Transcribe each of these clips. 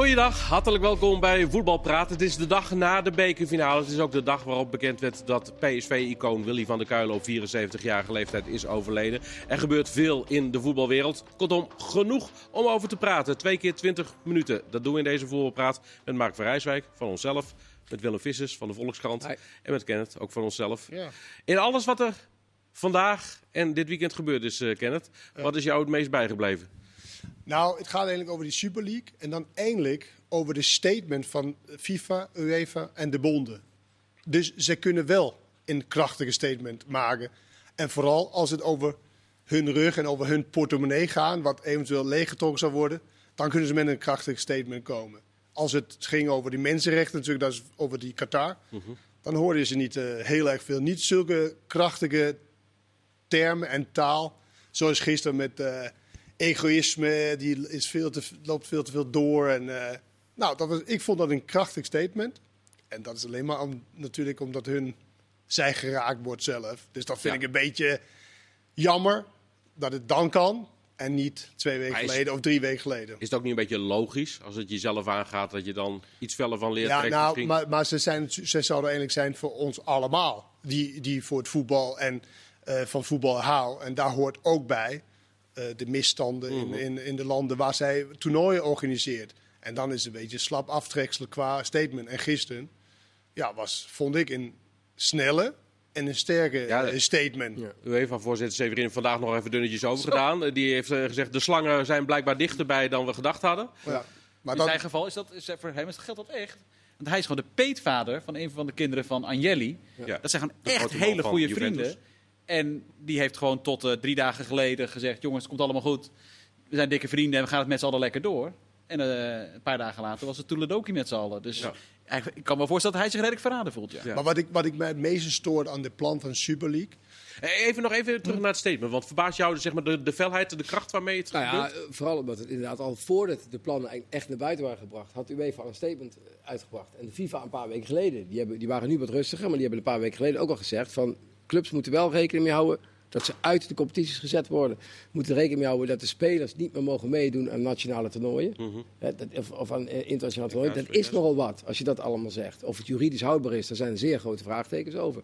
Goeiedag, hartelijk welkom bij Voetbal Praat. Het is de dag na de bekerfinale. Het is ook de dag waarop bekend werd dat PSV-icoon Willy van der Kuilen op 74-jarige leeftijd is overleden. Er gebeurt veel in de voetbalwereld. Kortom, genoeg om over te praten. Twee keer 20 minuten. Dat doen we in deze Voetbalpraat met Mark van Rijswijk van onszelf. Met Willem Vissers van de Volkskrant. Hi. En met Kenneth, ook van onszelf. Ja. In alles wat er vandaag en dit weekend gebeurd is, eh, Kenneth. Wat is jou het meest bijgebleven? Nou, het gaat eigenlijk over die Super League. En dan eindelijk over de statement van FIFA, UEFA en de bonden. Dus ze kunnen wel een krachtige statement maken. En vooral als het over hun rug en over hun portemonnee gaat, wat eventueel leeggetrokken zou worden, dan kunnen ze met een krachtig statement komen. Als het ging over die mensenrechten, natuurlijk, dat is over die Qatar, dan hoorde je ze niet eh, heel erg veel. Niet zulke krachtige termen en taal, zoals gisteren met eh, egoïsme, die is veel te, loopt veel te veel door. En, eh, nou, dat was, ik vond dat een krachtig statement. En dat is alleen maar om, natuurlijk omdat hun zij geraakt wordt zelf. Dus dat vind Ja. ik een beetje jammer dat het dan kan en niet twee weken is- geleden of drie weken geleden. Is het ook niet een beetje logisch als het jezelf aangaat dat je dan iets feller van leert Ja, nou, misschien? maar, maar ze, zijn, ze zouden eigenlijk zijn voor ons allemaal. Die, die voor het voetbal en eh, van voetbal houden. En daar hoort ook bij de misstanden Mhm. in, in, in de landen waar zij toernooien organiseert. En dan is het een beetje slap aftrekselen qua statement. En gisteren ja, was, vond ik een snelle en een sterke Ja, eh, statement. UEFA-voorzitter Severin vandaag nog even dunnetjes over gedaan. Eh, Die heeft eh, gezegd, de slangen zijn blijkbaar dichterbij dan we gedacht hadden. Ja. Maar In dan, zijn geval is dat is voor hem is, geldt dat echt. Want hij is gewoon de peetvader van een van de kinderen van. Ja. Dat zijn gewoon echt hele van goede Juventus. vrienden. En die heeft gewoon tot eh, drie dagen geleden gezegd: jongens, het komt allemaal goed. We zijn dikke vrienden en we gaan het met z'n allen lekker door. En eh, een paar dagen later was het Toeledoki met z'n allen. Dus Ja. eigenlijk, ik kan me voorstellen dat hij zich redelijk verraden voelt. Ja. Ja. maar wat ik, wat ik mij het meeste stoort aan de plan van Super League. Eh, Even nog even terug naar het statement. Want verbaast jou zeg maar, de, de felheid, de kracht waarmee het Nou ja, gebeurt? eh, vooral omdat het inderdaad al voordat de plannen echt naar buiten waren gebracht, had UEFA al een statement eh, uitgebracht. En de FIFA een paar weken geleden, die, hebben, die waren nu wat rustiger, maar die hebben een paar weken geleden ook al gezegd van clubs moeten wel rekening mee houden dat ze uit de competities gezet worden. Moeten rekening mee houden dat de spelers niet meer mogen meedoen aan nationale toernooien. Hè, dat, of, of aan eh, internationale toernooien. Dat is nogal wat, als je dat allemaal zegt. Of het juridisch houdbaar is, daar zijn zeer grote vraagtekens over.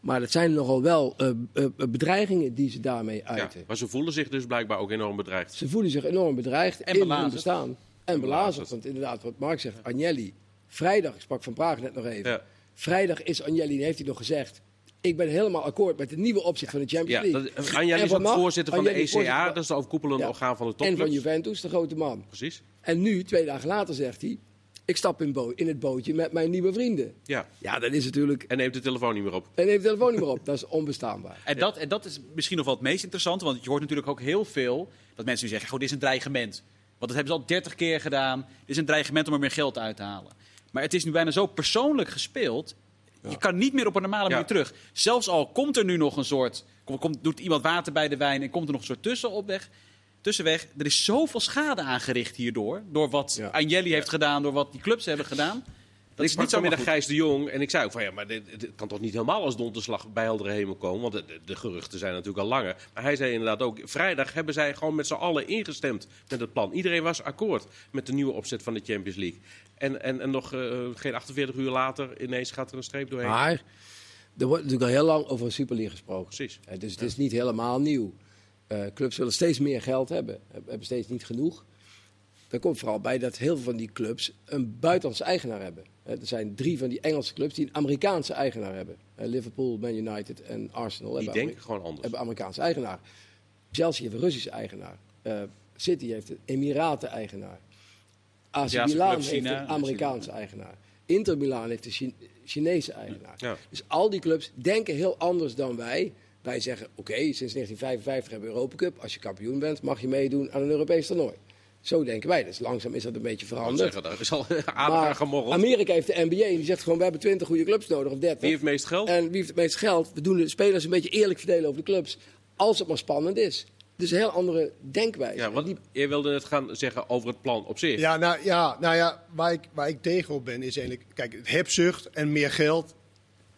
Maar dat zijn nogal wel eh, eh, bedreigingen die ze daarmee Ja, uiten. maar ze voelen zich dus blijkbaar ook enorm bedreigd. Ze voelen zich enorm bedreigd En in hun belazerd. bestaan. En belazerd. Want inderdaad, wat Mark zegt, Agnelli. Vrijdag, ik sprak van Praag net nog even. Ja. Vrijdag is Agnelli, heeft hij nog gezegd... ik ben helemaal akkoord met de nieuwe opzet van de Champions Ja, League. dat, Anjali En is ook voorzitter van de ECA, dat is de overkoepelende Ja. orgaan van de En van topclubs. Juventus, de grote man. Precies. En nu, twee dagen later, zegt hij... ik stap in, bo- in het bootje met mijn nieuwe vrienden. Ja. Ja, dat is natuurlijk... En neemt de telefoon niet meer op. En neemt de telefoon niet meer op. Dat is onbestaanbaar. En, dat, en dat is misschien nog wel het meest interessante. Want je hoort natuurlijk ook heel veel dat mensen nu zeggen: Goed, dit is een dreigement. Want dat hebben ze al 30 keer gedaan. Dit is een dreigement om er meer geld uit te halen. Maar het is nu bijna zo persoonlijk gespeeld. Je kan niet meer op een normale Ja. manier terug. Zelfs al komt er nu nog een soort. Komt, komt- doet iemand water bij de wijn en komt er nog een soort tussenopweg. Tussenweg. Er is zoveel schade aangericht hierdoor. Door wat. Agnelli heeft gedaan, door wat die clubs hebben gedaan. Dat is niet zo goed. Gijs de Jong en ik zei ook van ja, maar dit, dit kan toch niet helemaal als donderslag bij heldere hemel komen, want de, geruchten zijn natuurlijk al langer. Maar hij zei inderdaad ook, vrijdag hebben zij gewoon met z'n allen ingestemd met het plan. Iedereen was akkoord met de nieuwe opzet van de Champions League. En, en, en nog eh, geen 48 uur later ineens gaat er een streep doorheen. Maar er wordt natuurlijk al heel lang over een Super League gesproken. Precies. Eh, dus het is niet helemaal nieuw. Eh, clubs willen steeds meer geld hebben, heb- hebben steeds niet genoeg. Daar komt vooral bij dat heel veel van die clubs een buitenlandse eigenaar hebben. Er zijn drie van die Engelse clubs die een Amerikaanse eigenaar hebben. Liverpool, Man United en Arsenal Die hebben, denken gewoon anders. hebben Amerikaanse eigenaar. Chelsea heeft een Russische eigenaar. Eh, City heeft een Emiraten-eigenaar. AC Milan heeft China. een Amerikaanse eigenaar. Inter Milan heeft een Chi- Chinese eigenaar. Ja. Dus al die clubs denken heel anders dan wij. Wij zeggen, oké, sinds 1955 hebben we Europa Cup. Als je kampioen bent, mag je meedoen aan een Europees toernooi. Zo denken wij. Dus langzaam is dat een beetje veranderd. zeggen, daar is al aardig gemorreld. Amerika heeft de NBA en die zegt gewoon, we hebben 20 goede clubs nodig of 30. Wie heeft het meest geld? En wie heeft het meest geld? We doen de spelers een beetje eerlijk verdelen over de clubs. Als het maar spannend is. Dus een heel andere denkwijze. Ja, want je wilde het gaan zeggen over het plan op zich. Ja, nou ja, nou ja waar, ik, waar ik tegen op ben is eigenlijk... Kijk, hebzucht en meer geld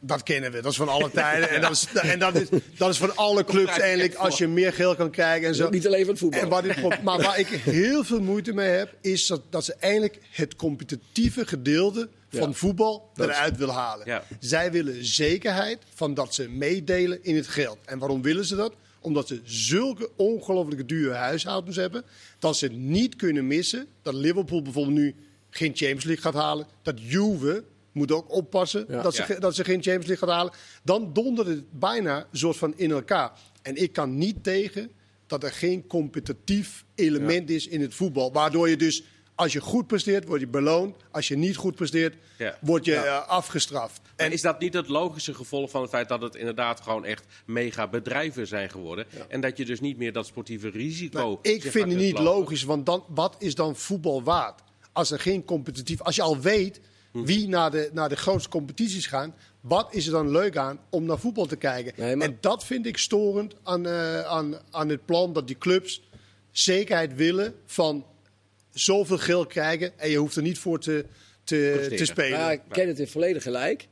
Dat kennen we, dat is van alle tijden. En dat is, en dat is, dat is van alle clubs eigenlijk, als je meer geld kan krijgen en zo. Niet alleen van het voetbal. En wat ik, maar waar ik heel veel moeite mee heb, is dat, dat ze eindelijk het competitieve gedeelte van Ja. voetbal eruit willen halen. Ja. Zij willen zekerheid van dat ze meedelen in het geld. En waarom willen ze dat? Omdat ze zulke ongelooflijke dure huishoudens hebben, dat ze het niet kunnen missen dat Liverpool bijvoorbeeld nu geen Champions League gaat halen. Dat Juve moet ook oppassen Ja. dat, ze, Ja. dat ze geen Champions League gaat halen. Dan dondert het bijna een soort van in elkaar. En ik kan niet tegen dat er geen competitief element is in het voetbal. Waardoor je dus, als je goed presteert, word je beloond. Als je niet goed presteert, Ja. word je Ja. eh, afgestraft. En En is dat niet het logische gevolg van het feit dat het inderdaad gewoon echt mega bedrijven zijn geworden? En dat je dus niet meer dat sportieve risico. Nou, ik vind het niet lopen? logisch, want dan, wat is dan voetbal waard? Als er geen competitief... Als je al weet wie naar de, naar de grootste competities gaan... wat is er dan leuk aan om naar voetbal te kijken? Nee, maar- En dat vind ik storend aan, eh, aan, aan het plan dat die clubs zekerheid willen van zoveel geld krijgen... en je hoeft er niet voor te, te, te spelen. Ja, ik ken het in volledig gelijk.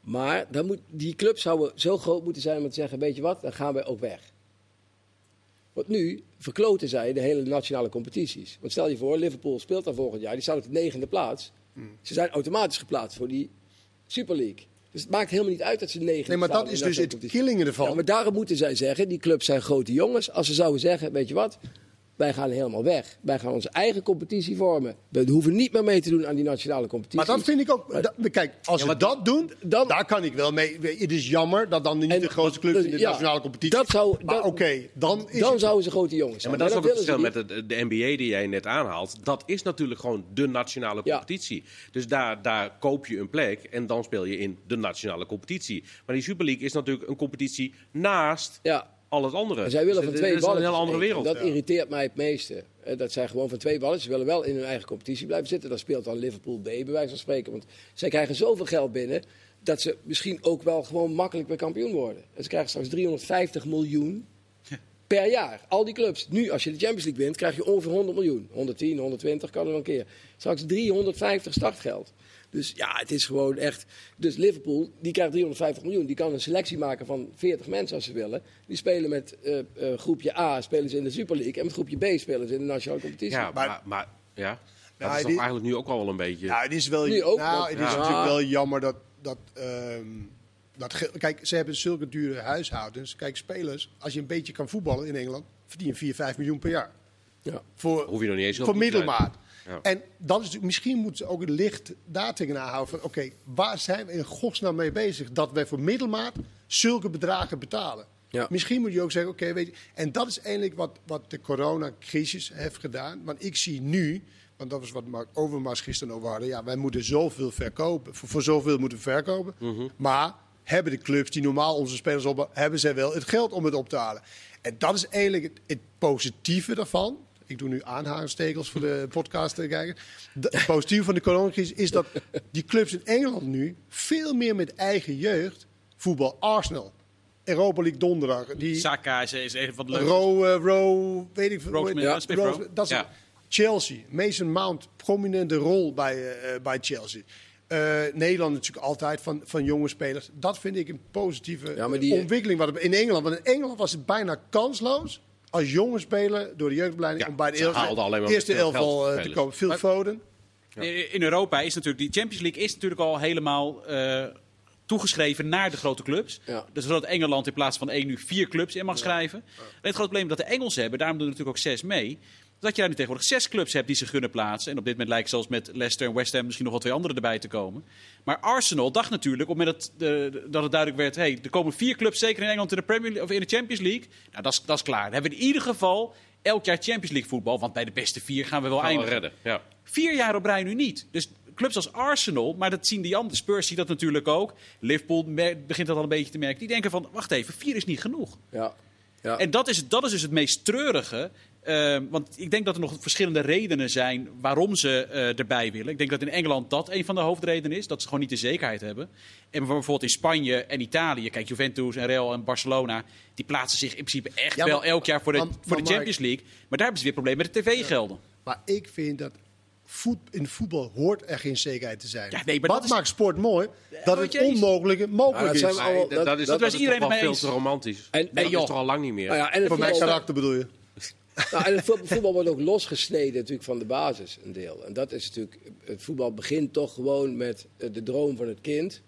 Maar dan moet, die clubs zouden zo groot moeten zijn om te zeggen, weet je wat, dan gaan wij ook weg. Want nu verkloten zij de hele nationale competities. Want stel je voor, Liverpool speelt dan volgend jaar, die staat op de negende plaats. Ze zijn automatisch geplaatst voor die Super League. Dus het maakt helemaal niet uit dat ze negende Nee, maar dat is dus het killingen ervan. Ja, maar daarom moeten zij zeggen, die clubs zijn grote jongens. Als ze zouden zeggen, weet je wat, wij gaan helemaal weg. Wij gaan onze eigen competitie vormen. We hoeven niet meer mee te doen aan die nationale competitie. Maar dat vind ik ook. dat- kijk, als Ja, we dat doen, dan- daar kan ik wel mee. Het is jammer dat dan niet En- de grootste clubs in de ja, nationale competitie. dat zou- maar oké, dan is Dan het- zouden ze grote jongens Ja, zijn. maar dat is ook het verschil met de, de NBA die jij net aanhaalt. Dat is natuurlijk gewoon de nationale Ja. competitie. Dus daar, daar koop je een plek en dan speel je in de nationale competitie. Maar die Super League is natuurlijk een competitie naast. Ja, al het andere. en zij willen Dus van twee het is ballen. een hele andere wereld. Dat irriteert mij het meeste. Dat zij gewoon van twee ballen. Ze willen wel in hun eigen competitie blijven zitten. Dan speelt dan Liverpool B, bij wijze van spreken. Want zij krijgen zoveel geld binnen. dat ze misschien ook wel gewoon makkelijk weer kampioen worden. En ze krijgen straks 350 miljoen per jaar. Al die clubs. Nu, als je de Champions League wint, krijg je ongeveer 100 miljoen. 110, 120 kan er wel een keer. Straks 350 startgeld. Dus ja, het is gewoon echt. Dus Liverpool, die krijgt 350 miljoen. Die kan een selectie maken van 40 mensen als ze willen. Die spelen met eh, eh, groepje A spelen ze in de Super League. En met groepje B spelen ze in de nationale competitie. Ja, maar, Maar- ja. dat Nou, is toch die- eigenlijk nu ook al wel een beetje. Ja, het is wel. Nu ook, nou, het is Ja. natuurlijk wel jammer dat. dat, ehm, dat ge- kijk, ze hebben zulke dure huishoudens. Kijk, spelers, als je een beetje kan voetballen in Engeland, verdien je 4, 5 miljoen per jaar. Ja. Voor, Hoef je nog niet eens voor middelmaat. Ja. En dat is, misschien moeten ze ook het licht daar tegenaan houden van... oké, waar zijn we in godsnaam mee bezig dat wij voor middelmaat zulke bedragen betalen? Ja. Misschien moet je ook zeggen, oké, weet je... En dat is eigenlijk wat, wat de coronacrisis heeft gedaan. Want ik zie nu, want dat was wat Mark Overmars gisteren over hadden... ja, wij moeten zoveel verkopen, voor, voor zoveel moeten we verkopen. Mhm. Maar hebben de clubs die normaal onze spelers op hebben zij wel het geld om het op te halen? En dat is eigenlijk het, het positieve daarvan. Ik doe nu aanhalingstekens voor de podcast te kijken. De- Het positieve van de coronacrisis is dat die clubs in Engeland nu veel meer met eigen jeugd voetbal. Arsenal, Europa League donderdag. Die Saka is, van de leukste. Row, eh, Row, weet ik veel. Ja, Smith Row Row. Smith, dat is Ja. Chelsea, Mason Mount, prominente rol bij, eh, eh, bij Chelsea. Eh, Nederland natuurlijk altijd van, van jonge spelers. Dat vind ik een positieve Ja, maar die- eh, ontwikkeling wat in Engeland. Want in Engeland was het bijna kansloos als jonge speler door de jeugdopleiding Ja, om bij de eerste, eerste elftal eh, te komen. Phil Foden. In Europa is natuurlijk die Champions League is natuurlijk al helemaal eh, toegeschreven naar de grote clubs. Ja. Dus zodat Engeland in plaats van één nu vier clubs in mag schrijven. En het grote probleem dat de Engelsen hebben, daarom doen er natuurlijk ook zes mee. Dat je daar nu tegenwoordig zes clubs hebt die zich gunnen plaatsen. En op dit moment lijkt zelfs met Leicester en West Ham misschien nog wel twee andere erbij te komen. Maar Arsenal dacht natuurlijk, op het moment dat, de, dat het duidelijk werd... Hey, er komen vier clubs zeker in Engeland in de, Premier League, of in de Champions League. Nou, dat is, dat is klaar. Dan hebben we in ieder geval elk jaar Champions League voetbal. Want bij de beste vier gaan we wel Gaan we eindigen. redden. Ja. Vier jaar op rij nu niet. Dus clubs als Arsenal, maar dat zien die andere Spurs zien dat natuurlijk ook. Liverpool begint dat al een beetje te merken. Die denken van, wacht even, vier is niet genoeg. Ja. Ja. En dat is, dat is dus het meest treurige. Ehm, want ik denk dat er nog verschillende redenen zijn waarom ze eh, erbij willen. Ik denk dat in Engeland dat een van de hoofdredenen is. Dat ze gewoon niet de zekerheid hebben. En bijvoorbeeld in Spanje en Italië. Kijk, Juventus en Real en Barcelona. Die plaatsen zich in principe echt Ja, wel elk jaar voor de, maar- voor de Mark- Champions League. Maar daar hebben ze weer problemen met de tv-gelden. Maar ik vind dat voet, in voetbal hoort er geen zekerheid te zijn. Ja, nee, maar Wat dat is- maakt sport mooi? dat het onmogelijke mogelijk Ja, dat is. Nee, dat, dat is, dat- dat, iedereen veel eens. te romantisch. En- dat en is toch al lang niet meer. Nou ja, en het Voor mijn voetbal- karakter bedoel je? Nou, en het voetbal, voetbal wordt ook losgesneden natuurlijk van de basis, een deel. En dat is natuurlijk, het voetbal begint toch gewoon met eh, de droom van het kind.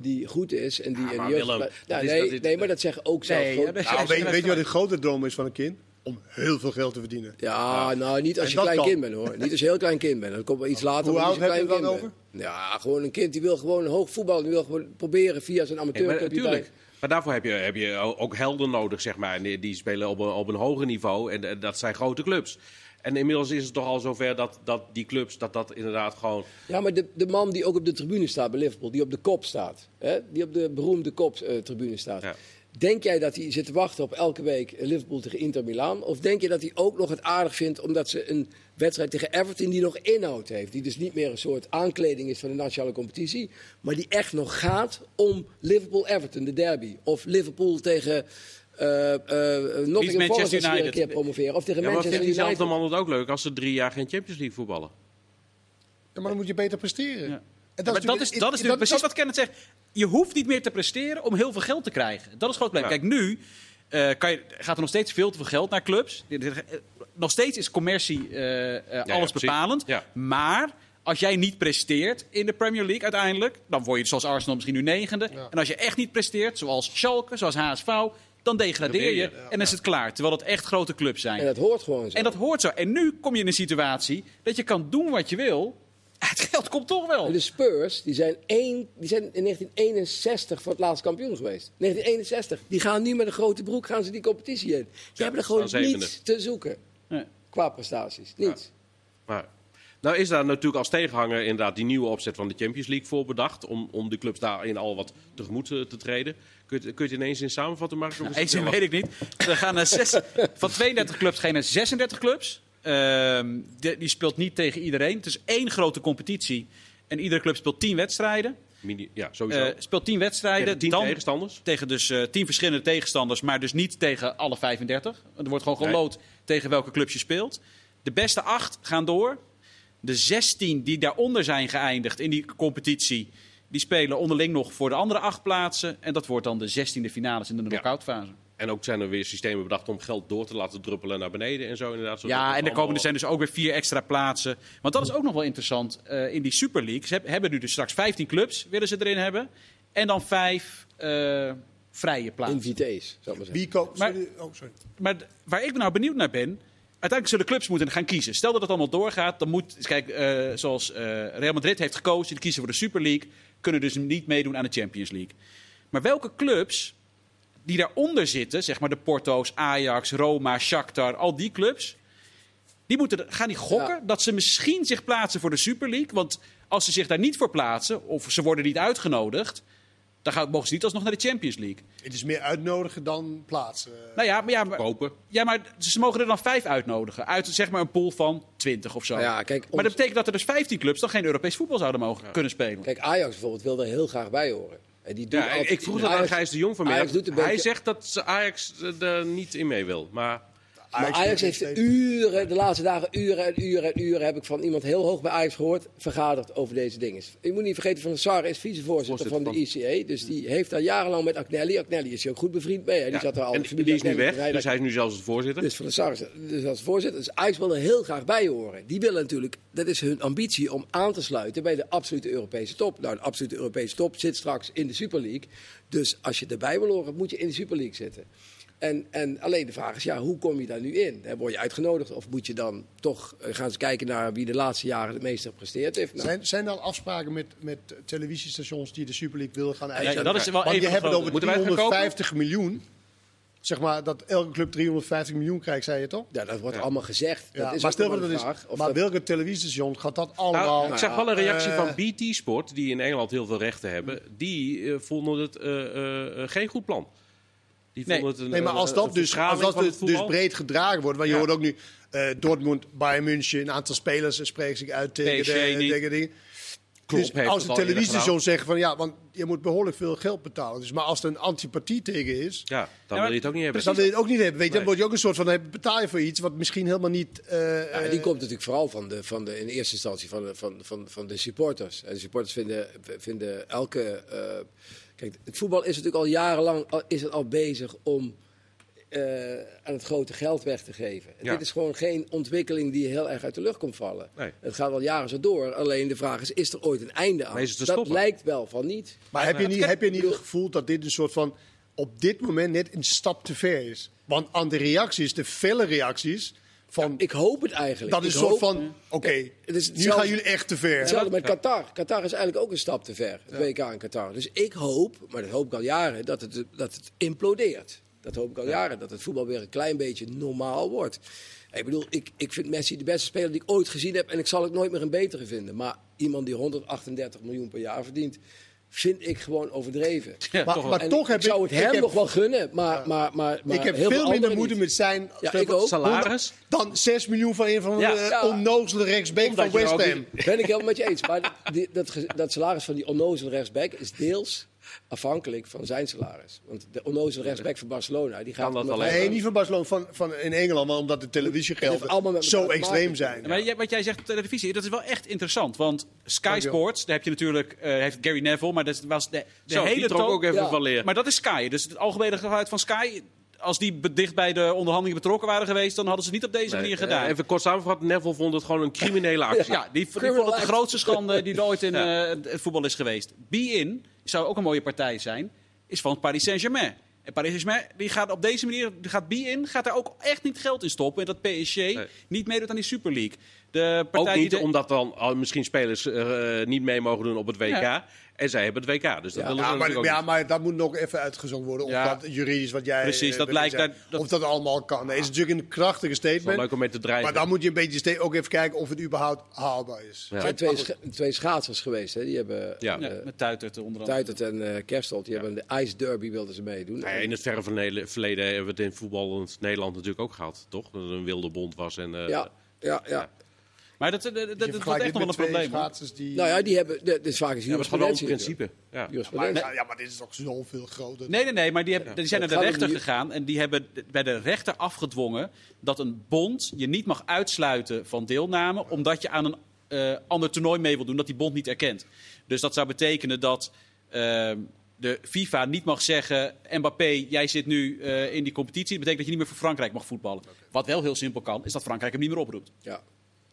Die goed is en die Ja, in maar de jeugd... Is- nee, is- nee, maar dat zeggen ook zelf. Nee, gewoon- ja, Nou, weet, je wat de grote droom is van een kind? Om heel veel geld te verdienen. Ja, nou niet als En je klein kan. kind bent hoor. Niet als je heel klein kind bent. Dat komt wel iets later. Hoe oud heb je het dan bent. Ja, gewoon een kind die wil gewoon hoog voetballen. Die wil gewoon proberen via zijn amateurcapitein. natuurlijk. Maar daarvoor heb je, heb je ook helden nodig, zeg maar. En die, spelen op een, op een hoger niveau. En eh, dat zijn grote clubs. En inmiddels is het toch al zover dat, dat die clubs, dat dat inderdaad gewoon... Ja, maar de, de man die ook op de tribune staat bij Liverpool, die op de kop staat, hè, die op de beroemde kop-tribune staat. Ja. Denk jij dat hij zit te wachten op elke week Liverpool tegen Inter Milaan? Of denk je dat hij ook nog het aardig vindt omdat ze een wedstrijd tegen Everton die nog inhoud heeft? Die dus niet meer een soort aankleding is van de nationale competitie, maar die echt nog gaat om Liverpool-Everton, de derby. Of Liverpool tegen eh eh Nottingham Forest als een United? keer promoveren. Of tegen Ja, maar Manchester vindt diezelfde United. man het ook leuk als ze drie jaar geen Champions League voetballen? Ja, maar dan moet je beter presteren. Ja. En maar dat is, dat is natuurlijk precies wat Kenneth zegt. Je hoeft niet meer te presteren om heel veel geld te krijgen. Dat is het probleem. Ja. Kijk, nu eh, kan je, gaat er nog steeds veel te veel geld naar clubs. Eh, Nog steeds is commercie eh, eh, ja, alles bepalend. Ja. Maar als jij niet presteert in de Premier League uiteindelijk... dan word je zoals Arsenal misschien nu negende. Ja. En als je echt niet presteert, zoals Schalke, zoals HSV... dan degradeer je en dan is het klaar. Terwijl het echt grote clubs zijn. En dat hoort gewoon zo. En dat hoort zo. En nu kom je in een situatie dat je kan doen wat je wil. Het geld komt toch wel. De Spurs die zijn, één, die zijn in 1961 voor het laatst kampioen geweest. 1961. Die gaan nu met een grote broek gaan ze die competitie in. Die hebben er gewoon niets te zoeken Nee. qua prestaties. Niets. Maar, nou is daar natuurlijk als tegenhanger inderdaad die nieuwe opzet van de Champions League voor bedacht. Om, om de clubs daarin al wat tegemoet te treden. Kun je, het- kun je het ineens in samenvatten, het Eens weet ik niet. We gaan naar zes, van 32 clubs gaan naar 36 clubs. Ehm, de- die speelt niet tegen iedereen. Het is één grote competitie. En iedere club speelt 10 wedstrijden. Mini, ja, sowieso. Eh, speelt 10 wedstrijden. Tegen tien dan tegenstanders. tegen dus eh 10 verschillende tegenstanders, maar dus niet tegen alle 35. Er wordt gewoon Nee. geloot tegen welke clubs je speelt. De beste 8 gaan door. De 16 die daaronder zijn geëindigd in die competitie, die spelen onderling nog voor de andere 8 plaatsen. En dat wordt dan de 16e finales in de knock-out fase. En ook zijn er weer systemen bedacht om geld door te laten druppelen naar beneden en zo inderdaad. zodat Ja, en er, allemaal- komen, er zijn dus ook weer vier extra plaatsen. Want dat is ook nog wel interessant eh, in die Super League. Ze heb- hebben nu dus straks 15 clubs, willen ze erin hebben. En dan vijf eh, vrije plaatsen. Invitees, zou ik maar zeggen. Koopt... Maar- sorry, oh, sorry. Maar waar ik nou benieuwd naar ben. Uiteindelijk zullen clubs moeten gaan kiezen. Stel dat het allemaal doorgaat, dan moet. Kijk, eh, zoals eh, Real Madrid heeft gekozen, die kiezen voor de Super League. Kunnen dus niet meedoen aan de Champions League. Maar welke clubs die daaronder zitten, zeg maar de Porto's, Ajax, Roma, Shakhtar, al die clubs. Die moeten, gaan die gokken Ja. dat ze misschien zich plaatsen voor de Super League. Want als ze zich daar niet voor plaatsen, of ze worden niet uitgenodigd. dan gaan, mogen ze niet alsnog naar de Champions League. Het is meer uitnodigen dan plaatsen. Nou ja, maar, ja, maar, Kopen. ja, maar ze mogen er dan vijf uitnodigen. Uit zeg maar een pool van 20 of zo. Nou ja, kijk, Maar dat betekent dat er dus 15 clubs dan geen Europees voetbal zouden mogen kunnen spelen. Kijk, Ajax bijvoorbeeld wil er heel graag bij horen. En die doen Ja, altijd- ik vroeg dat aan Gijs de Jong van mij. Hij beetje- zegt dat Ajax er niet in mee wil. Maar Maar Ajax heeft steeds- uren, de laatste dagen uren en uren en uren, heb ik van iemand heel hoog bij Ajax gehoord, vergaderd over deze dingen. Je moet niet vergeten, Van der Sar is vicevoorzitter van de ICE, dus die heeft daar jarenlang met Agnelli, Agnelli is hij ook goed bevriend mee, hè. die ja, zat er al. en die is nu weg, dus hij is nu zelfs de voorzitter. Dus Van der Sar is dus als voorzitter. Dus Ajax wil er heel graag bij horen. Die willen natuurlijk, dat is hun ambitie om aan te sluiten bij de absolute Europese top. Nou, de absolute Europese top zit straks in de Super League. Dus als je erbij wil horen, moet je in de Super League zitten. En, en alleen de vraag is, ja, hoe kom je daar nu in? Word je uitgenodigd of moet je dan toch eh, gaan eens kijken naar wie de laatste jaren het meeste gepresteerd heeft? Nou, Zijn, zijn er al afspraken met, met televisiestations die de Super League willen gaan uitzenden? dat is wel Want even je hebt het over Moeten wij het gaan kopen? 350 miljoen. Zeg maar dat elke club 350 miljoen krijgt, zei je toch? ja, dat wordt allemaal gezegd. Ja, dat is maar stel dat het is. of Maar dat- welke televisiestation gaat dat allemaal? Nou, ik zag wel een reactie eh, van BT Sport, die in Engeland heel veel rechten hebben. Die eh, vonden het eh, eh, eh, geen goed plan. Die Nee. vonden het een, Nee, maar een- als een dat, dus, als dat dus, dus breed gedragen wordt, want je Ja. hoort ook nu eh, Dortmund, Bayern München, een aantal spelers eh, spreken zich uit tegen, PSG de, niet. tegen Dus als de eerder televisiestation zegt van ja, want je moet behoorlijk veel geld betalen. Dus, maar als er een antipathie tegen is, Ja, dan Ja, wil je het ook niet hebben. dan wil je het ook niet hebben. Weet je, Nee. Dan word je ook een soort van, betaal je voor iets wat misschien helemaal niet... eh, Ja, die komt natuurlijk vooral van de, van de, in eerste instantie van de, van, van, van de supporters. En de supporters vinden, vinden elke. eh, kijk, het voetbal is natuurlijk al jarenlang al, is het al bezig om eh, aan het grote geld weg te geven. Ja. Dit is gewoon geen ontwikkeling die heel erg uit de lucht komt vallen. Nee. Het gaat al jaren zo door. Alleen de vraag is: is er ooit een einde aan? Dat stoppen? lijkt wel van niet. Maar heb je, niet, heb je niet het gevoel dat dit een soort van op dit moment net een stap te ver is? Want aan de reacties, de felle reacties, van, Ik hoop het eigenlijk. dat is een soort van, oké, het is nu gaan jullie echt te ver. Hetzelfde met Qatar. Qatar is eigenlijk ook een stap te ver. Het WK in Qatar. Dus ik hoop, maar dat hoop ik al jaren, dat het, dat het implodeert. Dat hoop ik al jaren. Dat het voetbal weer een klein beetje normaal wordt. Ik bedoel, ik, ik vind Messi de beste speler die ik ooit gezien heb. En ik zal het nooit meer een betere vinden. Maar iemand die 138 miljoen per jaar verdient, vind ik gewoon overdreven. Ja, Maar- toch maar toch ik, heb zou ik- het ik hem heb- nog wel gunnen. Maar, maar, maar, maar ik heb heel veel minder moeite met zijn Ja, ik ook. Salaris? dan 6 miljoen van een van de onnozele rechtsbeek Omdat van West Ham. Ben ik helemaal met je eens. Maar die- dat, dat salaris van die onnozele rechtsback is deels afhankelijk van zijn salaris. Want de onnozele rechtsback van Barcelona, die gaat... Dat alleen? Nee, niet van Barcelona, van, van in Engeland, maar omdat de televisiegelden allemaal met elkaar zo extreem zijn. Ja, Maar jij- wat jij zegt op televisie, dat is wel echt interessant. Want Sky. Sports, daar heb je natuurlijk eh, heeft Gary Neville, maar dat was de, de Zo, die hele trok ook even Ja. van leer. Maar dat is Sky. Dus het algemene geluid van Sky, als die dicht bij de onderhandelingen betrokken waren geweest, dan hadden ze het niet op deze Nee, manier eh, gedaan. Even kort samengevat, Neville vond het gewoon een criminele actie. Ja, die, vond het de grootste schande die er ooit in eh, het voetbal is geweest. Be-in zou ook een mooie partij zijn, is van Paris Saint-Germain. En Paris Saint-Germain die gaat op deze manier, die gaat Be-in, gaat daar ook echt niet geld in stoppen. En dat PSG niet meedoet aan die Super League. De Ook partij niet die de- omdat dan al misschien spelers eh, niet mee mogen doen op het WK. Ja. En zij hebben het WK. Dus dat Ja, willen ze Ja, maar, ook ja, niet. maar dat moet nog even uitgezocht worden. Of Ja. dat juridisch wat jij. Precies, eh, dat lijkt dat- Of dat allemaal kan. Nee, is natuurlijk een krachtige Het is wel statement. leuk om mee te. Maar dan moet je een beetje ook even kijken of het überhaupt haalbaar is. Ja. Er zijn twee, twee schaatsers geweest. Hè. Die hebben Ja. Ja, eh, met Tuitert onder andere. Tuitert en eh Kerstelt, die hebben de Ice Derby wilden ze meedoen. Nou ja, in het verre verleden verleden hebben we het in voetbal in Nederland natuurlijk ook gehad, toch? Dat het een wilde bond was. En, eh, ja, ja, ja. Maar dat, dat, dat, dat wordt echt nog wel een probleem. die... Nou ja, die hebben... Dit is vaak een Ja, maar principe. Ja. Maar, ja, maar dit is toch zoveel groter. Nee, nee, nee, maar die, hebben, die zijn naar de rechter gegaan en die hebben bij de rechter afgedwongen dat een bond je niet mag uitsluiten van deelname omdat je aan een eh, ander toernooi mee wil doen dat die bond niet erkent. Dus dat zou betekenen dat eh, de FIFA niet mag zeggen: Mbappé, jij zit nu eh, in die competitie. Dat betekent dat je niet meer voor Frankrijk mag voetballen. Wat wel heel simpel kan, is dat Frankrijk hem niet meer oproept. Ja.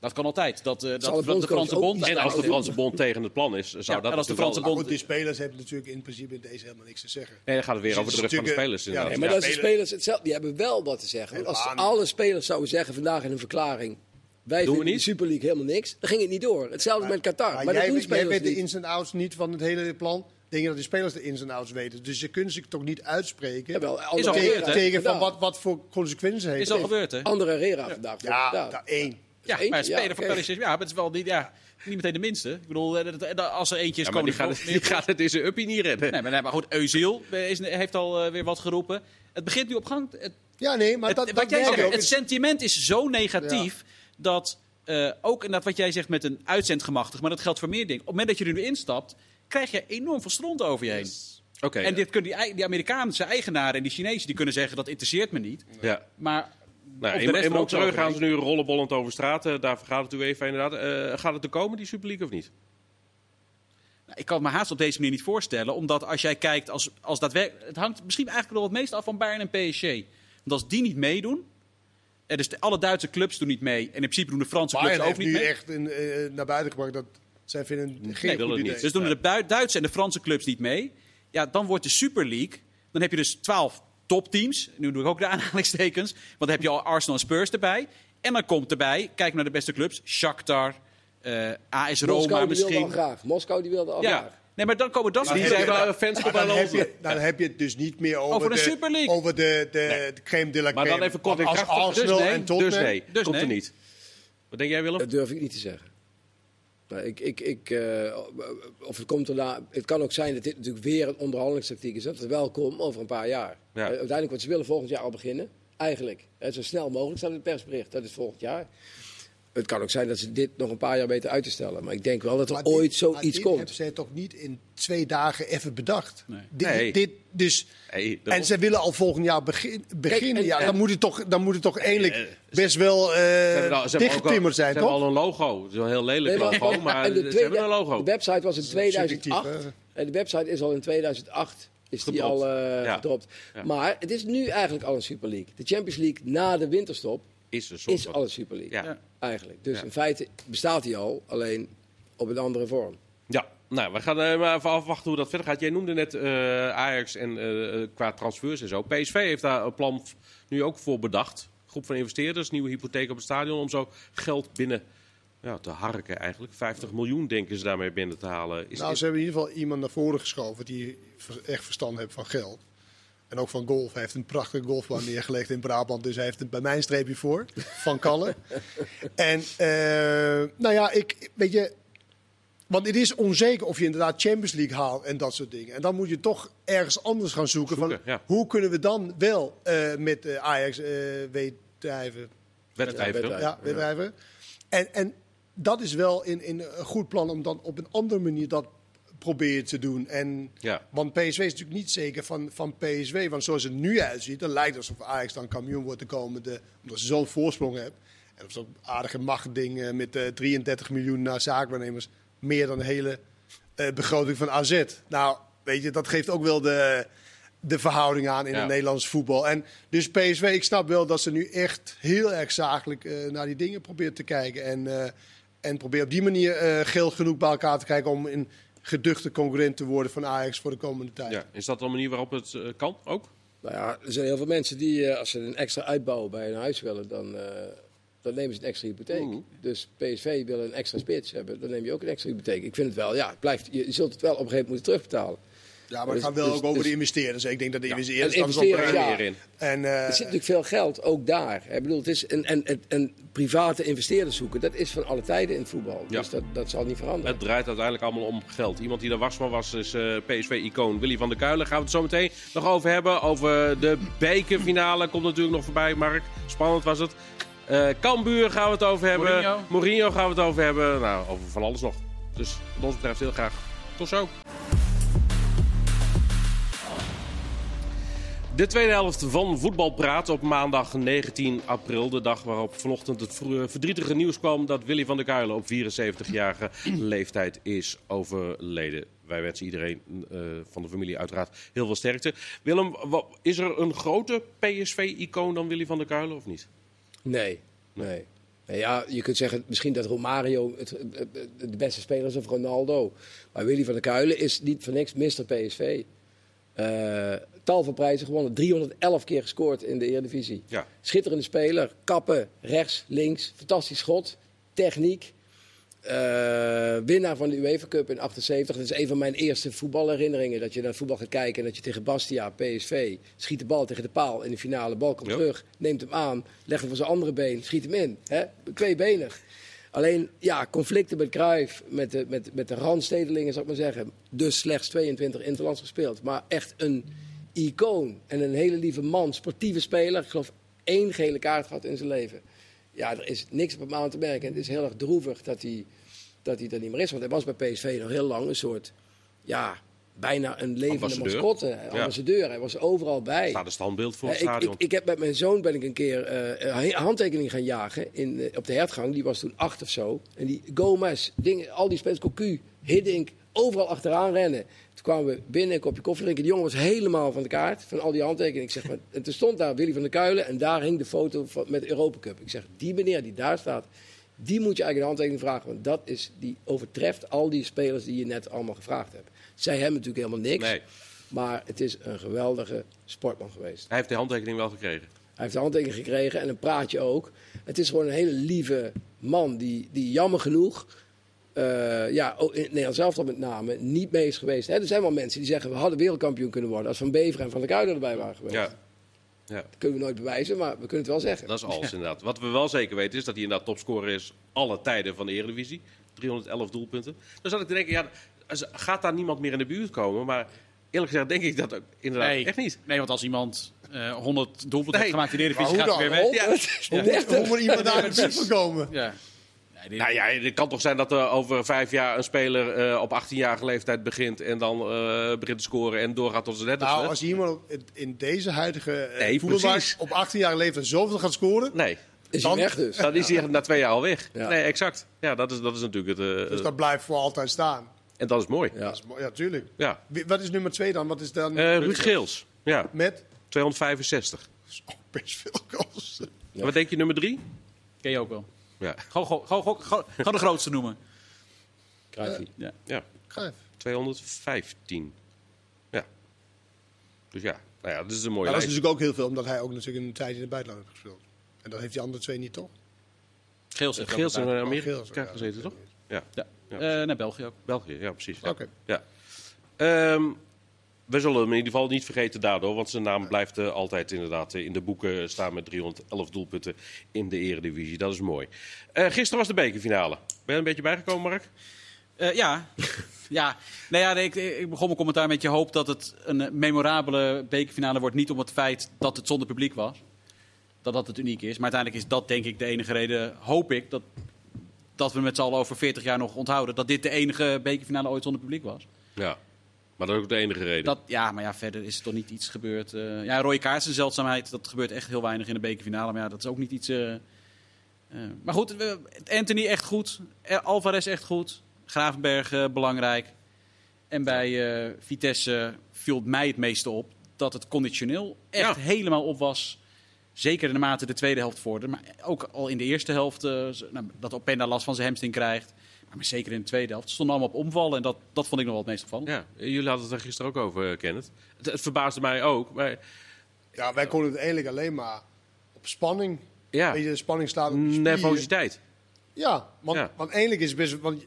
Dat kan altijd. Dat, eh, dat, de Franse bond. En als de Nou, Franse bond tegen het plan is, zou Ja, dat en als de Franse wel- bond- Maar goed, die spelers hebben natuurlijk in principe in deze helemaal niks te zeggen. Nee, dan gaat het weer Dus over de rug is van de spelers. ja. Nee, maar Ja, dat is de spelers hetzelfde. Die hebben wel wat te zeggen. Want als alle spelers zouden zeggen vandaag in een verklaring... Wij we vinden de niet. Super League helemaal niks. Dan ging het niet door. Hetzelfde met Qatar. Maar, Maar, jij, doen weet- jij spelers weet de niet. ins en outs niet van het hele plan. Denk je dat de spelers de ins en outs weten? Dus je kunt zich toch niet uitspreken Jawel, Is Ander al tegen, gebeurd, tegen van wat, wat voor consequenties heeft Is al gebeurd, hè? Andere Herrera vandaag. Ja, Ja. daar één. Ja, Eentje, maar speler ja, van Saint-Germain, ja, maar het is wel niet, ja, niet meteen de minste. Ik bedoel, eh, als er eentje is, Ja, maar komen die gaat, veel die gaat het in zijn uppie niet redden. Nee, maar, nee, maar goed, Eusiel is, heeft al eh, weer wat geroepen. Het begint nu op gang. Het, Ja, nee, maar het- dat, wat dat jij zegt, ook. het sentiment is zo negatief dat eh, ook en dat wat jij zegt met een uitzendgemachtig, maar dat geldt voor meer dingen. Op het moment dat je er nu instapt, krijg je enorm veel stront over je heen. Oké, En dit kunnen die Amerikaanse eigenaren en die Chinezen die kunnen zeggen dat interesseert me niet. ja. Maar Nou, Montreux zo gaan ze nu rollenbollend over straat. eh, daar vergaat het u even inderdaad. Eh, gaat het er komen, die Super League, of niet? Nou, ik kan het me haast op deze manier niet voorstellen. Omdat als jij kijkt, als, als daadwerkelijk, het hangt misschien eigenlijk wel het meest af van Bayern en PSG. Want als die niet meedoen, en dus de, alle Duitse clubs doen niet mee. En in principe doen de Franse clubs Bayern ook heeft niet nu mee. echt een, eh, naar buiten gebracht dat zij vinden het geen het idee. niet. Dus doen de Duitse en de Franse clubs niet mee. Ja, dan wordt de Super League. Dan heb je dus 12 topteams. Nu doe ik ook de aanhalingstekens. Want dan heb je al Arsenal en Spurs erbij. En dan komt erbij, kijk naar de beste clubs. Shakhtar, eh AS Roma Moskou die wilde al misschien. graag. Moskou die wilde al Ja, graag. nee, maar dan komen dat soort zijn wel fans van dan, heb je, dan heb je het dus niet meer over, Over de Super League. Over de, de, de crème de la Maar dan even kort als. Arsenal dus nee, en Tottenham. dus nee, Dus komt er nee. niet. Wat denk jij, Willem? Dat durf ik niet te zeggen. Maar ik, ik, ik, eh, of het, komt erna, het kan ook zijn dat dit natuurlijk weer een onderhandelingstactiek is. Dat is welkom over een paar jaar. Ja. Eh, Uiteindelijk, wat ze willen volgend jaar al beginnen. Eigenlijk. Eh, zo snel mogelijk staat het persbericht. Dat is volgend jaar. Het kan ook zijn dat ze dit nog een paar jaar weten uit te stellen. Maar ik denk wel dat er Maar dit- ooit maar zoiets dit komt. hebben zij toch niet in twee dagen even bedacht? Nee. Dit, Nee. dit, dus, Hey, en ze willen al volgend jaar begin, beginnen. en- ja, en- dan, moet het toch, dan moet het toch eigenlijk eh, best wel uh, al- ze al, dichtgetimmerd ze zijn, hebben toch? al een logo. Het is wel een heel lelijk Nee, maar- logo, maar en de ze tweede- hebben een logo. De website was in subjectief, 2008. hè? En de website is al in 2008 is die Gedropt. al eh, Ja. gedropt. Ja. Maar het is nu eigenlijk al een Super League. De Champions League na de winterstop Is een soort is van- al een Super League. Ja. Ja. Eigenlijk. Dus Ja. in feite bestaat die al, alleen op een andere vorm. Ja, nou, we gaan eh, maar even afwachten hoe dat verder gaat. Jij noemde net eh, Ajax en eh, qua transfers en zo. PSV heeft daar een plan nu ook voor bedacht. Groep van investeerders, nieuwe hypotheek op het stadion om zo geld binnen ja, te harken eigenlijk. 50 miljoen denken ze daarmee binnen te halen. Is, Nou, ze hebben in ieder geval iemand naar voren geschoven die echt verstand heeft van geld. En ook van golf. Hij heeft een prachtige golfbaan neergelegd in Brabant. Dus hij heeft het bij mijn streepje voor. Van Kalle. en eh, nou ja, ik, weet je... Want het is onzeker of je inderdaad Champions League haalt en dat soort dingen. En dan moet je toch ergens anders gaan zoeken. Zoeken, van, ja. Hoe kunnen we dan wel eh, met eh, Ajax eh wedrijven wedstrijden. Ja, ja, bedrijven. En, en dat is wel in, in een goed plan om dan op een andere manier dat proberen te doen. En, Ja. Want PSV is natuurlijk niet zeker van, van PSV. Want zoals het nu uitziet, dan lijkt het alsof Ajax dan kampioen wordt te komen. De, omdat ze zo'n voorsprong hebben. En dat is ook een aardige machtding eh, met eh 33 miljoen naar zaakwaarnemers. Meer dan de hele eh, begroting van AZ. Nou, weet je, dat geeft ook wel de, de verhouding aan in Ja. het Nederlands voetbal. En dus PSV, ik snap wel dat ze nu echt heel erg zakelijk naar die dingen probeert te kijken. En, en probeert op die manier geld genoeg bij elkaar te krijgen om een geduchte concurrent te worden van Ajax voor de komende tijd. Ja. Is dat een manier waarop het eh, kan ook? Nou ja, er zijn heel veel mensen die, eh, als ze een extra uitbouw bij een huis willen, dan, eh, dan nemen ze een extra hypotheek. Dus PSV wil een extra spits hebben, dan neem je ook een extra hypotheek. Ik vind het wel, ja, het blijft, je zult het wel op een gegeven moment moeten terugbetalen. Ja, maar het Dus- gaat wel dus- ook over dus- de investeerders. Ik denk dat de investeerders... dat investeerders, ja. In. En, eh, Er zit natuurlijk veel geld, ook daar. Ik bedoel, het is een, en, en, en private investeerders zoeken, dat is van alle tijden in het voetbal. Ja. Dus dat, dat zal niet veranderen. Het draait uiteindelijk allemaal om geld. Iemand die daar was van was, is eh, PSV-icoon Willy van der Kuilen. Gaan we het zo meteen nog over hebben. Over de bekerfinale komt natuurlijk nog voorbij, Mark. Spannend was het. Eh Cambuur gaan we het over hebben. Mourinho. Mourinho gaan we het over hebben. Nou, over van alles nog. Dus wat ons betreft heel graag. Tot zo. De tweede helft van Voetbalpraat op maandag 19 april. De dag waarop vanochtend het vro- verdrietige nieuws kwam dat Willy van der Kuilen op 74-jarige leeftijd is overleden. Wij wensen iedereen eh, van de familie uiteraard heel veel sterkte. Willem, is er een grote PSV-icoon dan Willy van der Kuilen of niet? Nee, nee. Ja, je kunt zeggen misschien dat Romario het- de beste speler is of Ronaldo. Maar Willy van der Kuilen is niet voor niks Mr. PSV. Eh, tal van prijzen gewonnen. 311 keer gescoord in de Eredivisie. Ja. Schitterende speler. Kappen, rechts, links. Fantastisch schot. Techniek. Eh, winnaar van de UEFA Cup in 78. Dat is een van mijn eerste voetbalherinneringen. Dat je naar voetbal gaat kijken en dat je tegen Bastia, PSV, schiet de bal tegen de paal in de finale. Bal komt Ja. terug, neemt hem aan, legt hem van zijn andere been, schiet hem in. Hè? Tweebenig. Alleen, ja, conflicten met Cruijff, met de, met, met de randstedelingen, zou ik maar zeggen. Dus slechts 22 interlands gespeeld. Maar echt een icoon en een hele lieve man, sportieve speler. Ik geloof één gele kaart gehad in zijn leven. Ja, er is niks op hem aan te merken. En het is heel erg droevig dat hij, dat hij er niet meer is. Want hij was bij PSV nog heel lang een soort, ja, bijna een levende Ambassadeur. mascotte. Ambassadeur. Hij was overal bij. Staat een standbeeld voor het Ja, ik, stadion. ik, ik heb met mijn zoon ben ik een keer een handtekening gaan jagen in, eh, op de hertgang. Die was toen acht of zo. En die Gomez, dingen, al die spelers, Cocu, Hiddink, overal achteraan rennen. Toen kwamen we binnen, een kopje koffie drinken. Die jongen was helemaal van de kaart, van al die handtekeningen. Ik zeg, maar, en toen stond daar Willy van der Kuilen en daar hing de foto van, met de Europa Cup. Ik zeg, die meneer die daar staat, die moet je eigenlijk een handtekening vragen. Want dat is, die overtreft al die spelers die je net allemaal gevraagd hebt. Zij hebben natuurlijk helemaal niks. Nee, Maar het is een geweldige sportman geweest. hij heeft de handtekening wel gekregen. Hij heeft een handtekening gekregen en een praatje ook. Het is gewoon een hele lieve man die, die jammer genoeg, eh, ja, ook in het Nederlands met name, niet mee is geweest. Hè, er zijn wel mensen die zeggen, we hadden wereldkampioen kunnen worden als Van Bever en Van der Kuijden erbij waren geweest. Ja. Ja, Dat kunnen we nooit bewijzen, maar we kunnen het wel zeggen. dat is alles inderdaad. Wat we wel zeker weten is dat hij inderdaad topscorer is alle tijden van de Eredivisie. 311 doelpunten. Dan zat ik te denken, ja, gaat daar niemand meer in de buurt komen? Maar eerlijk gezegd denk ik dat ook inderdaad Nee, echt niet. Nee, want als iemand eh 100 doelpunten Nee. heeft gemaakt in de Eredivisie, gaat hij weer weg. Ja. hoe, moet, hoe moet iemand daar in de buurt komen? Ja. Nou ja, het kan toch zijn dat er over vijf jaar een speler eh, op 18-jarige leeftijd begint en dan eh, begint te scoren en doorgaat tot zijn dertigste? Nou, als iemand in- in deze huidige eh, Nee, voetbalmarkt op 18 jaar leeftijd zoveel gaat scoren, Nee, Is Dan- hij weg dus. dan is hij na twee jaar al weg. Ja. Nee, exact. Ja, dat is, dat is natuurlijk het. eh, dus dat blijft voor altijd staan. En dat is mooi. Ja. Dat is mooi. Ja, tuurlijk. ja. Wie- Wat is nummer 2 dan? Wat is dan? Eh, Ruud Geels. Ja, Met? 265. Oh, best veel goals. En Wat denk je, nummer drie? ken je ook wel. Ja. Gewoon, gewoon, gewoon, gewoon, gewoon de grootste noemen. Cruijffie. Ja. ja, Cruijff. 215. Ja. Dus ja, nou ja, dat is een mooie Maar dat is natuurlijk ook heel veel, omdat hij ook natuurlijk een tijd in het buitenland heeft gespeeld. En dat heeft die andere twee niet, toch? Geels heeft Geels in Geels, Amerika ja. gezeten, toch? Ja, Ja. Ja, Eh, naar België ook. België, ja, precies. Ja. Oké. Ja. Ehm, we zullen hem in ieder geval niet vergeten daardoor, want zijn naam blijft eh, altijd inderdaad eh, in de boeken staan met 311 doelpunten in de eredivisie. Dat is mooi. Eh, gisteren was de bekerfinale. Ben je er een beetje bijgekomen, Mark? Eh, ja. ja. Nou ja, nee, ik, ik begon mijn commentaar met je hoop dat het een eh, memorabele bekerfinale wordt. Niet om het feit dat het zonder publiek was. Dat dat het uniek is. Maar uiteindelijk is dat denk ik de enige reden, hoop ik, dat, dat we met z'n allen over 40 jaar nog onthouden. Dat dit de enige bekerfinale ooit zonder publiek was. Ja. Maar dat is ook de enige reden. Dat, ja, maar ja, verder is er toch niet iets gebeurd. eh ja, rode kaart is een zeldzaamheid. Dat gebeurt echt heel weinig in de bekerfinale. Maar ja, dat is ook niet iets... eh, eh, maar goed, Anthony echt goed. Alvarez echt goed. Gravenberg belangrijk. En bij Vitesse viel mij het meeste op dat het conditioneel echt Ja. helemaal op was. Zeker in de mate de tweede helft vorderde. Maar ook al in de eerste helft nou, dat Openda last van zijn hamstring krijgt. Maar zeker in de tweede helft. Ze stonden allemaal op omvallen. En dat, dat vond ik nog wel het meest opvallend. Ja, jullie hadden het er gisteren ook over, eh, Kenneth. Het, het verbaasde mij ook. Maar Ja, wij konden het eigenlijk alleen maar op spanning. ja, Weet je, de spanning staat op nervositeit. Ja, want, Ja. want eigenlijk is het best... Want,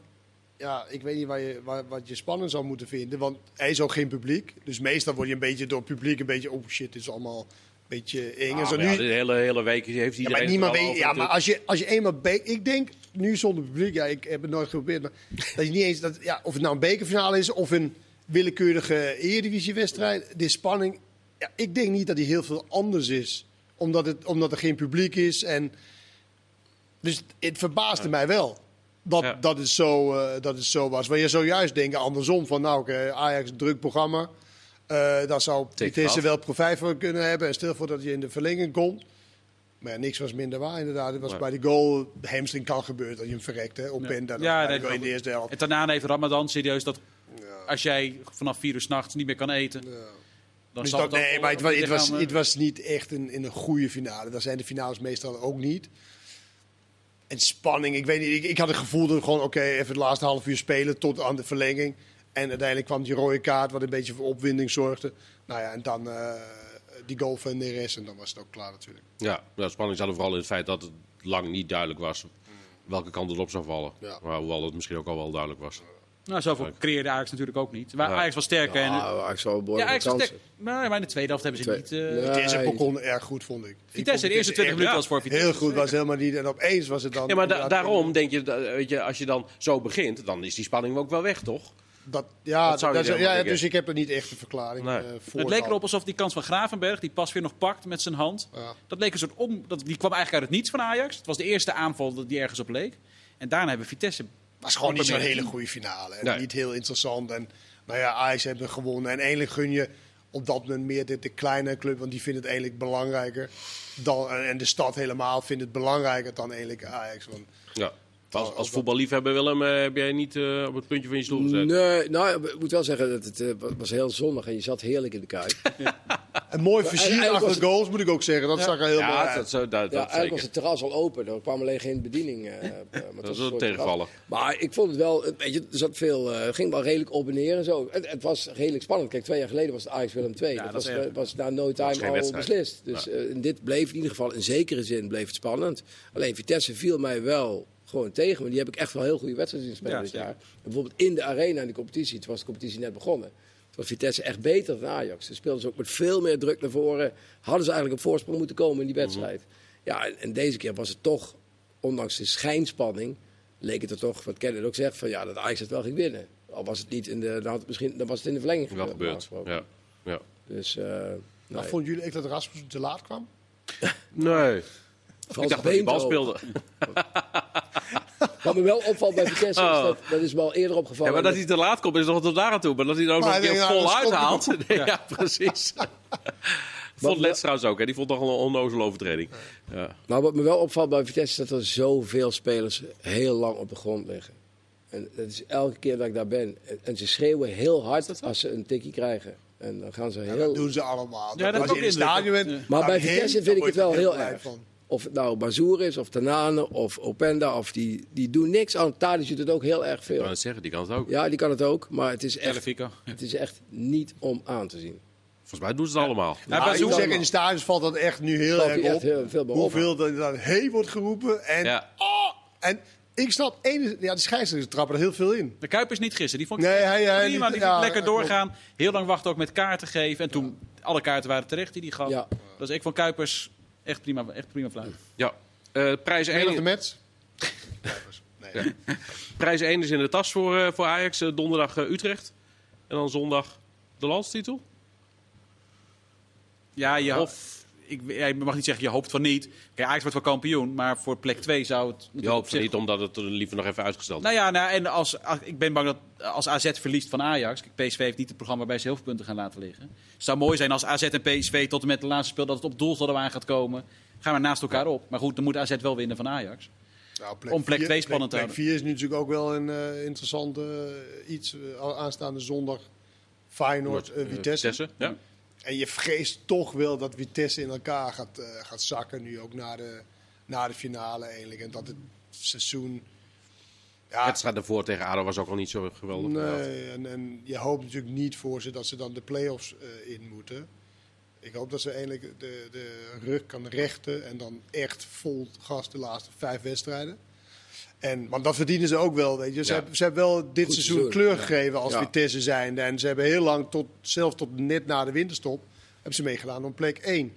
ja, ik weet niet waar je, waar, wat je spannend zou moeten vinden. Want hij is ook geen publiek. Dus meestal word je een beetje door het publiek een beetje... Oh shit, dit is allemaal beetje eng. en Ah, zo. maar nu, ja, de hele, hele week heeft ja, iedereen maar niemand weet... Ja, maar als je, als je eenmaal... Be ik denk, nu zonder publiek... Ja, ik heb het nooit geprobeerd. Maar dat je niet eens... Dat, ja, of het nou een bekerfinale is of een willekeurige eredivisiewedstrijd. De spanning... Ja, ik denk niet dat die heel veel anders is. Omdat, het, omdat er geen publiek is en... Dus het verbaasde mij wel. Dat, Ja. dat, het zo, eh, dat het zo was. Waar je zojuist denken andersom van nou, oké, Ajax druk programma. Eh daar zou Vitesse wel profijt van kunnen hebben. En stel voor dat je in de verlenging komt. Maar ja, niks was minder waar inderdaad. Het was bij die goal, de hamstring kan gebeuren dat je hem verrekt. Hè, op Ja. en dan Ja, nee, in de eerste helft. En daarna heeft Ramadan serieus dat Ja. als jij vanaf vier uur s'nachts niet meer kan eten, Ja. dan Dus zal dat, nee, maar het, was, het, eh, het was niet echt een, in een goede finale. Dat zijn de finales meestal ook niet. En spanning, ik weet niet. Ik, ik had het gevoel dat gewoon, oké, even het laatste half uur spelen tot aan de verlenging. En uiteindelijk kwam die rode kaart, wat een beetje voor opwinding zorgde. Nou ja, en dan eh, die goal van Neres en dan was het ook klaar natuurlijk. Ja, nou, spanning zat er vooral in het feit dat het lang niet duidelijk was welke kant het op zou vallen. Ja. Maar hoewel het misschien ook al wel duidelijk was. Nou, zoveel creëerde Ajax natuurlijk ook niet. Maar Ja. Ajax was sterker. en, Nou, Ajax wel ja, behoorlijk kansen. sterk. Maar, maar in de tweede helft hebben ze Twee- niet... eh, Ja. Het eerste hij- begon erg goed, vond ik. Vitesse, vond de eerste 20 echt- minuten was voor Vitesse. Heel goed, was helemaal niet. En opeens was het dan... Ja, maar da- daarom denk je, dat- weet je, als je dan zo begint, dan is die spanning ook wel weg, toch? Dat, ja, Dat zou ja, dus ik heb er niet echt een verklaring Nee. eh, voor. het leek dan. erop alsof die kans van Gravenberg, die pas weer nog pakt met zijn hand. Ja. Dat leek een soort om. Dat, die kwam eigenlijk uit het niets van Ajax. Het was de eerste aanval dat die ergens op leek. En daarna hebben Vitesse. was gewoon niet zo'n hele goede finale. En Nee. Niet heel interessant. En nou ja, Ajax hem gewonnen. En eigenlijk gun je op dat moment meer de, de kleine club, want die vindt het eigenlijk belangrijker. Dan, en en de stad helemaal vindt het belangrijker dan eigenlijk Ajax. Want, Ja. Als, als voetballiefhebber Willem, eh, heb jij niet eh, op het puntje van je stoel gezet? Nee, nou, ik moet wel zeggen dat het eh, was heel zonnig en je zat heerlijk in de kuip. een mooi eigenlijk achter de goals, moet ik ook zeggen. Dat zag er heel mooi Ja, uit. dat, zo, dat, dat ja, eigenlijk was het terras al open. Er kwam alleen geen bediening. maar Dat was is een tegenvallen. terras. Maar ik vond het wel, weet je, er zat veel, eh, het ging wel redelijk op en neer en zo. Het, het was redelijk spannend. Kijk, twee jaar geleden was het Ajax Willem 2. Ja, dat, dat was, was na no time al wedstrijd. beslist. Dus dit bleef in ieder geval in zekere zin bleef het spannend. Alleen Vitesse viel mij wel gewoon tegen. Maar die heb ik echt wel heel goede wedstrijden zien spelen Ja, dit jaar. En bijvoorbeeld in de arena in de competitie. Toen was de competitie net begonnen. Toen was Vitesse echt beter dan Ajax. Ze speelden ze ook met veel meer druk naar voren. Hadden ze eigenlijk op voorsprong moeten komen in die wedstrijd. Ja, en, en deze keer was het toch, ondanks de schijnspanning, leek het er toch, wat Kenneth ook zegt, van ja, dat Ajax het wel ging winnen. Al was het niet in de, dan, had het misschien, dan was het in de verlenging Wel gebeurd, Ja. Ja. Dus, eh Nou, nee. vonden jullie echt dat Rasmus te laat kwam? Nee. Ik dacht dat hij bal speelde. Wat me wel opvalt bij Vitesse, is Oh. dat, dat is me al eerder Ja, opgevallen. maar dat hij te laat komt is nog tot daar aan toe. Maar dat hij er ook nog Maar een keer ja, vol dat uithaalt. Nee, ja, precies. Vond Lets trouwens ook. Hè. Die vond toch een onnozele overtreding. Ja. Nou, wat me wel opvalt bij Vitesse is dat er zoveel spelers heel lang op de grond liggen. En dat is elke keer dat ik daar ben. En- ze schreeuwen heel hard als ze een tikkie krijgen. En dan gaan ze heel... Dat doen ze allemaal. Ja, dat je ook in het stadion. Maar dan bij Vitesse dan vind ik het wel heel erg. van. Of het nou Bazoer is, of Tanane, of Openda, of die, die doen niks aan. Tadic doet het ook heel erg Ik veel. wou het zeggen, die kan het ook. Ja, die kan het ook, maar het is echt, Telefico. het is echt niet om aan te zien. Volgens mij doen ze het allemaal. Ja, Nou, bij ik moet Zoen- zeggen, in de stadions valt dat echt nu heel Valt erg die echt op. heel veel hoeveel er dan hey wordt geroepen. En, Ja. oh, en ik snap, ene, ja, de scheidsrechters trappen er heel veel in. De Kuip is niet gisteren. Die vond ik Nee, hij- hij prima. Die ja, liet lekker doorgaan. Heel lang wachten ook met kaarten geven. En toen, alle kaarten waren terecht die hij gaf. Ja. Dus ik vond Kuipers echt prima, echt prima fluit. Ja. Eh, prijs, Een of de 1, match. Nee. prijs 1 is in de tas voor, eh, voor Ajax. Eh, donderdag Utrecht. En dan zondag de landstitel. Ja, je, Of- ik, ja, je mag niet zeggen je hoopt van niet. Kijk, Ajax wordt wel kampioen. Maar voor plek 2 zou het... Je hoopt op zich- niet, omdat het er liever nog even uitgesteld Nou ja, nou, en als, als- ik ben bang dat als AZ verliest van Ajax... Kijk, PSV heeft niet het programma waarbij ze heel veel punten gaan laten liggen. Het zou mooi zijn als AZ en PSV tot en met de laatste speel... dat het op doelsaldo aan gaat komen. Gaan we naast elkaar op. Maar goed, dan moet AZ wel winnen van Ajax. Nou, Om plek vier- twee spannend te plek, houden. 4 is nu natuurlijk ook wel een eh interessant eh, iets. eh, aanstaande zondag Feyenoord, Vitesse. Ja. En je vreest toch wel dat Vitesse in elkaar gaat, eh, gaat zakken nu ook na de, na de finale eigenlijk. En dat het seizoen... Ja, wedstrijd daarvoor tegen ADO was ook al niet zo geweldig. nee, en, en je hoopt natuurlijk niet voor ze dat ze dan de play-offs eh, in moeten. Ik hoop dat ze eindelijk de, de rug kan rechten en dan echt vol gas de laatste vijf wedstrijden. En, want dat verdienen ze ook wel, weet je. Ze, Ja. hebben, ze hebben wel dit Goed seizoen kleur ja. gegeven als Ja. Vitesse zijnde. En ze hebben heel lang, tot, zelfs tot net na de winterstop, hebben ze meegedaan om plek 1.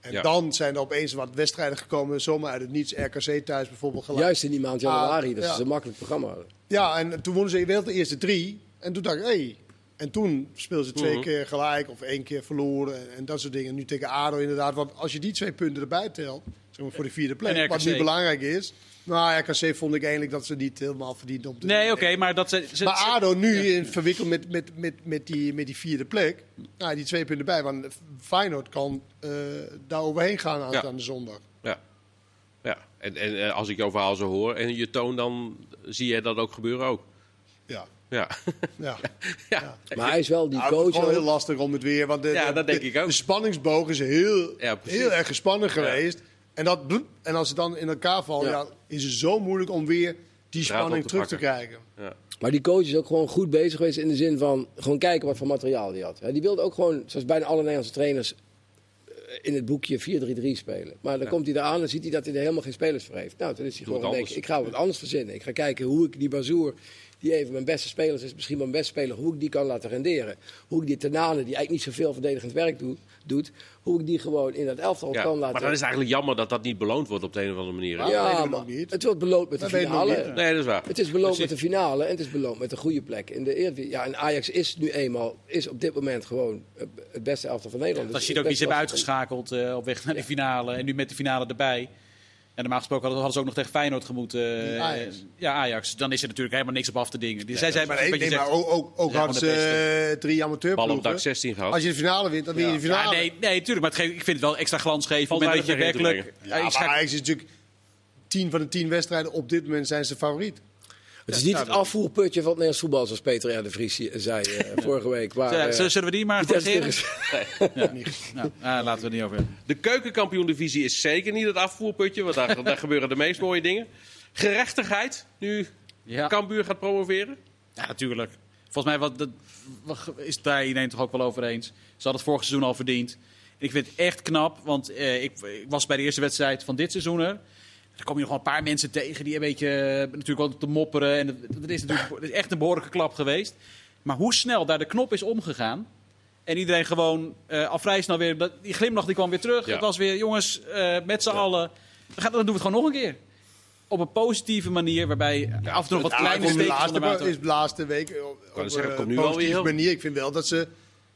En Ja. dan zijn er opeens wat wedstrijden gekomen, zomaar uit het niets. RKC thuis bijvoorbeeld gelijk. Juist in die maand januari, Ah, dat ja. ze een makkelijk programma hadden. Ja, en toen wonnen ze wel de eerste drie. En toen dacht ik, hé. Hey. En toen speelden ze twee Mhm. keer gelijk of één keer verloren. En, en dat soort dingen. Nu tegen ADO inderdaad. Want als je die twee punten erbij telt, zeg maar voor de vierde plek, wat nu belangrijk is. Nou, RKC vond ik eigenlijk dat ze niet helemaal verdiend om te Nee, oké, maar dat ze... ze- Maar ADO nu in verwikkeld met, met, met, met, die, met die vierde plek. Nou, die twee punten bij. Want Feyenoord kan eh, daar overheen gaan aanstaande zondag. Ja. ja. En, en eh, als ik jouw verhaal zo hoor en je toon, dan zie je dat ook gebeuren ook. Ja. Ja. ja. ja. Maar hij is wel die Nou, het coach. is gewoon heel lastig om het weer. Want de, Ja, de- dat denk de- ik ook. De spanningsboog is heel, heel erg gespannen geweest. En, dat, bloep, en als het dan in elkaar valt, Ja. ja. is het zo moeilijk om weer die spanning te terug te krijgen. ja. Maar die coach is ook gewoon goed bezig geweest in de zin van gewoon kijken wat voor materiaal hij had. Die wilde ook gewoon, zoals bijna alle Nederlandse trainers, eh, in het boekje 4-3-3 spelen. Maar dan komt hij eraan en ziet hij dat hij er helemaal geen spelers voor heeft. Nou, toen is hij Doe gewoon het denken, ik ga wat anders verzinnen. Ik ga kijken hoe ik die Bazoer, die even mijn beste speler is, misschien mijn beste speler, hoe ik die kan laten renderen. Hoe ik die Tenane, die eigenlijk niet zoveel verdedigend werk doet, doet hoe ik die gewoon in dat elftal Ja. kan laten... Maar dan is het eigenlijk jammer dat dat niet beloond wordt op de een of andere manier. Ja. dat ja, maar niet. het wordt beloond met de Dat finale. niet. Nee, dat is waar. Het is beloond Precies. met de finale en het is beloond met een goede plek in de Eredivisie. Ja, en Ajax is nu eenmaal, is op dit moment gewoon het- beste elftal van Nederland. Als Dus je het ook is hebben uitgeschakeld eh, op weg naar de finale. En nu met de finale erbij. En normaal gesproken hadden hadden ze ook nog tegen Feyenoord gemoeten. eh, Ajax. Ja, Ajax. Dan is er natuurlijk helemaal niks op af te dingen. Dus zij zijn maar nee, zegt- maar ook, ook, ook hadden ze eh, drie Bal op amateurploegen. dak 16 gehad. Als je de finale wint, dan win je de Ja, finale. nee, nee, tuurlijk. Maar het geeft, ik vind het wel extra glans geven. Op het Valt moment dat je werkelijk... Ja, Ja, ik maar scha- Ajax is natuurlijk 10 van de 10 wedstrijden op dit moment zijn ze favoriet. Het is niet het afvoerputje van het Nederlands voetbal, zoals Peter R. de Vries zei eh, vorige week. Maar, Ja, eh, zullen zullen we die maar Vitesse corrigeren? tegen- Nou, ah, laten we het niet over hebben. De keukenkampioen-divisie is zeker niet het afvoerputje, want daar, daar gebeuren de meest mooie dingen. Gerechtigheid, nu Ja. Cambuur gaat promoveren. Ja, natuurlijk. Volgens mij wat, dat, wat- is het daar iedereen toch ook wel over eens. Ze hadden het vorig seizoen al verdiend. Ik vind het echt knap, want eh, ik, ik was bij de eerste wedstrijd van dit seizoen er. Er kom je nog wel een paar mensen tegen die een beetje eh, natuurlijk wel te mopperen. En dat, is natuurlijk dat is echt een behoorlijke klap geweest. Maar hoe snel daar de knop is omgegaan. En iedereen gewoon eh, al vrij snel weer. dat- Die glimlach die kwam weer terug. Ja. Het was weer, jongens, eh, met z'n allen. Dan, gaan, dan doen we het gewoon nog een keer. Op een positieve manier, waarbij af en toe nog wat Ja, kleine de steekjes laatste, water. is de laatste week op, op zeggen, een komt nu wel positieve weer heel- manier. Ik vind wel dat ze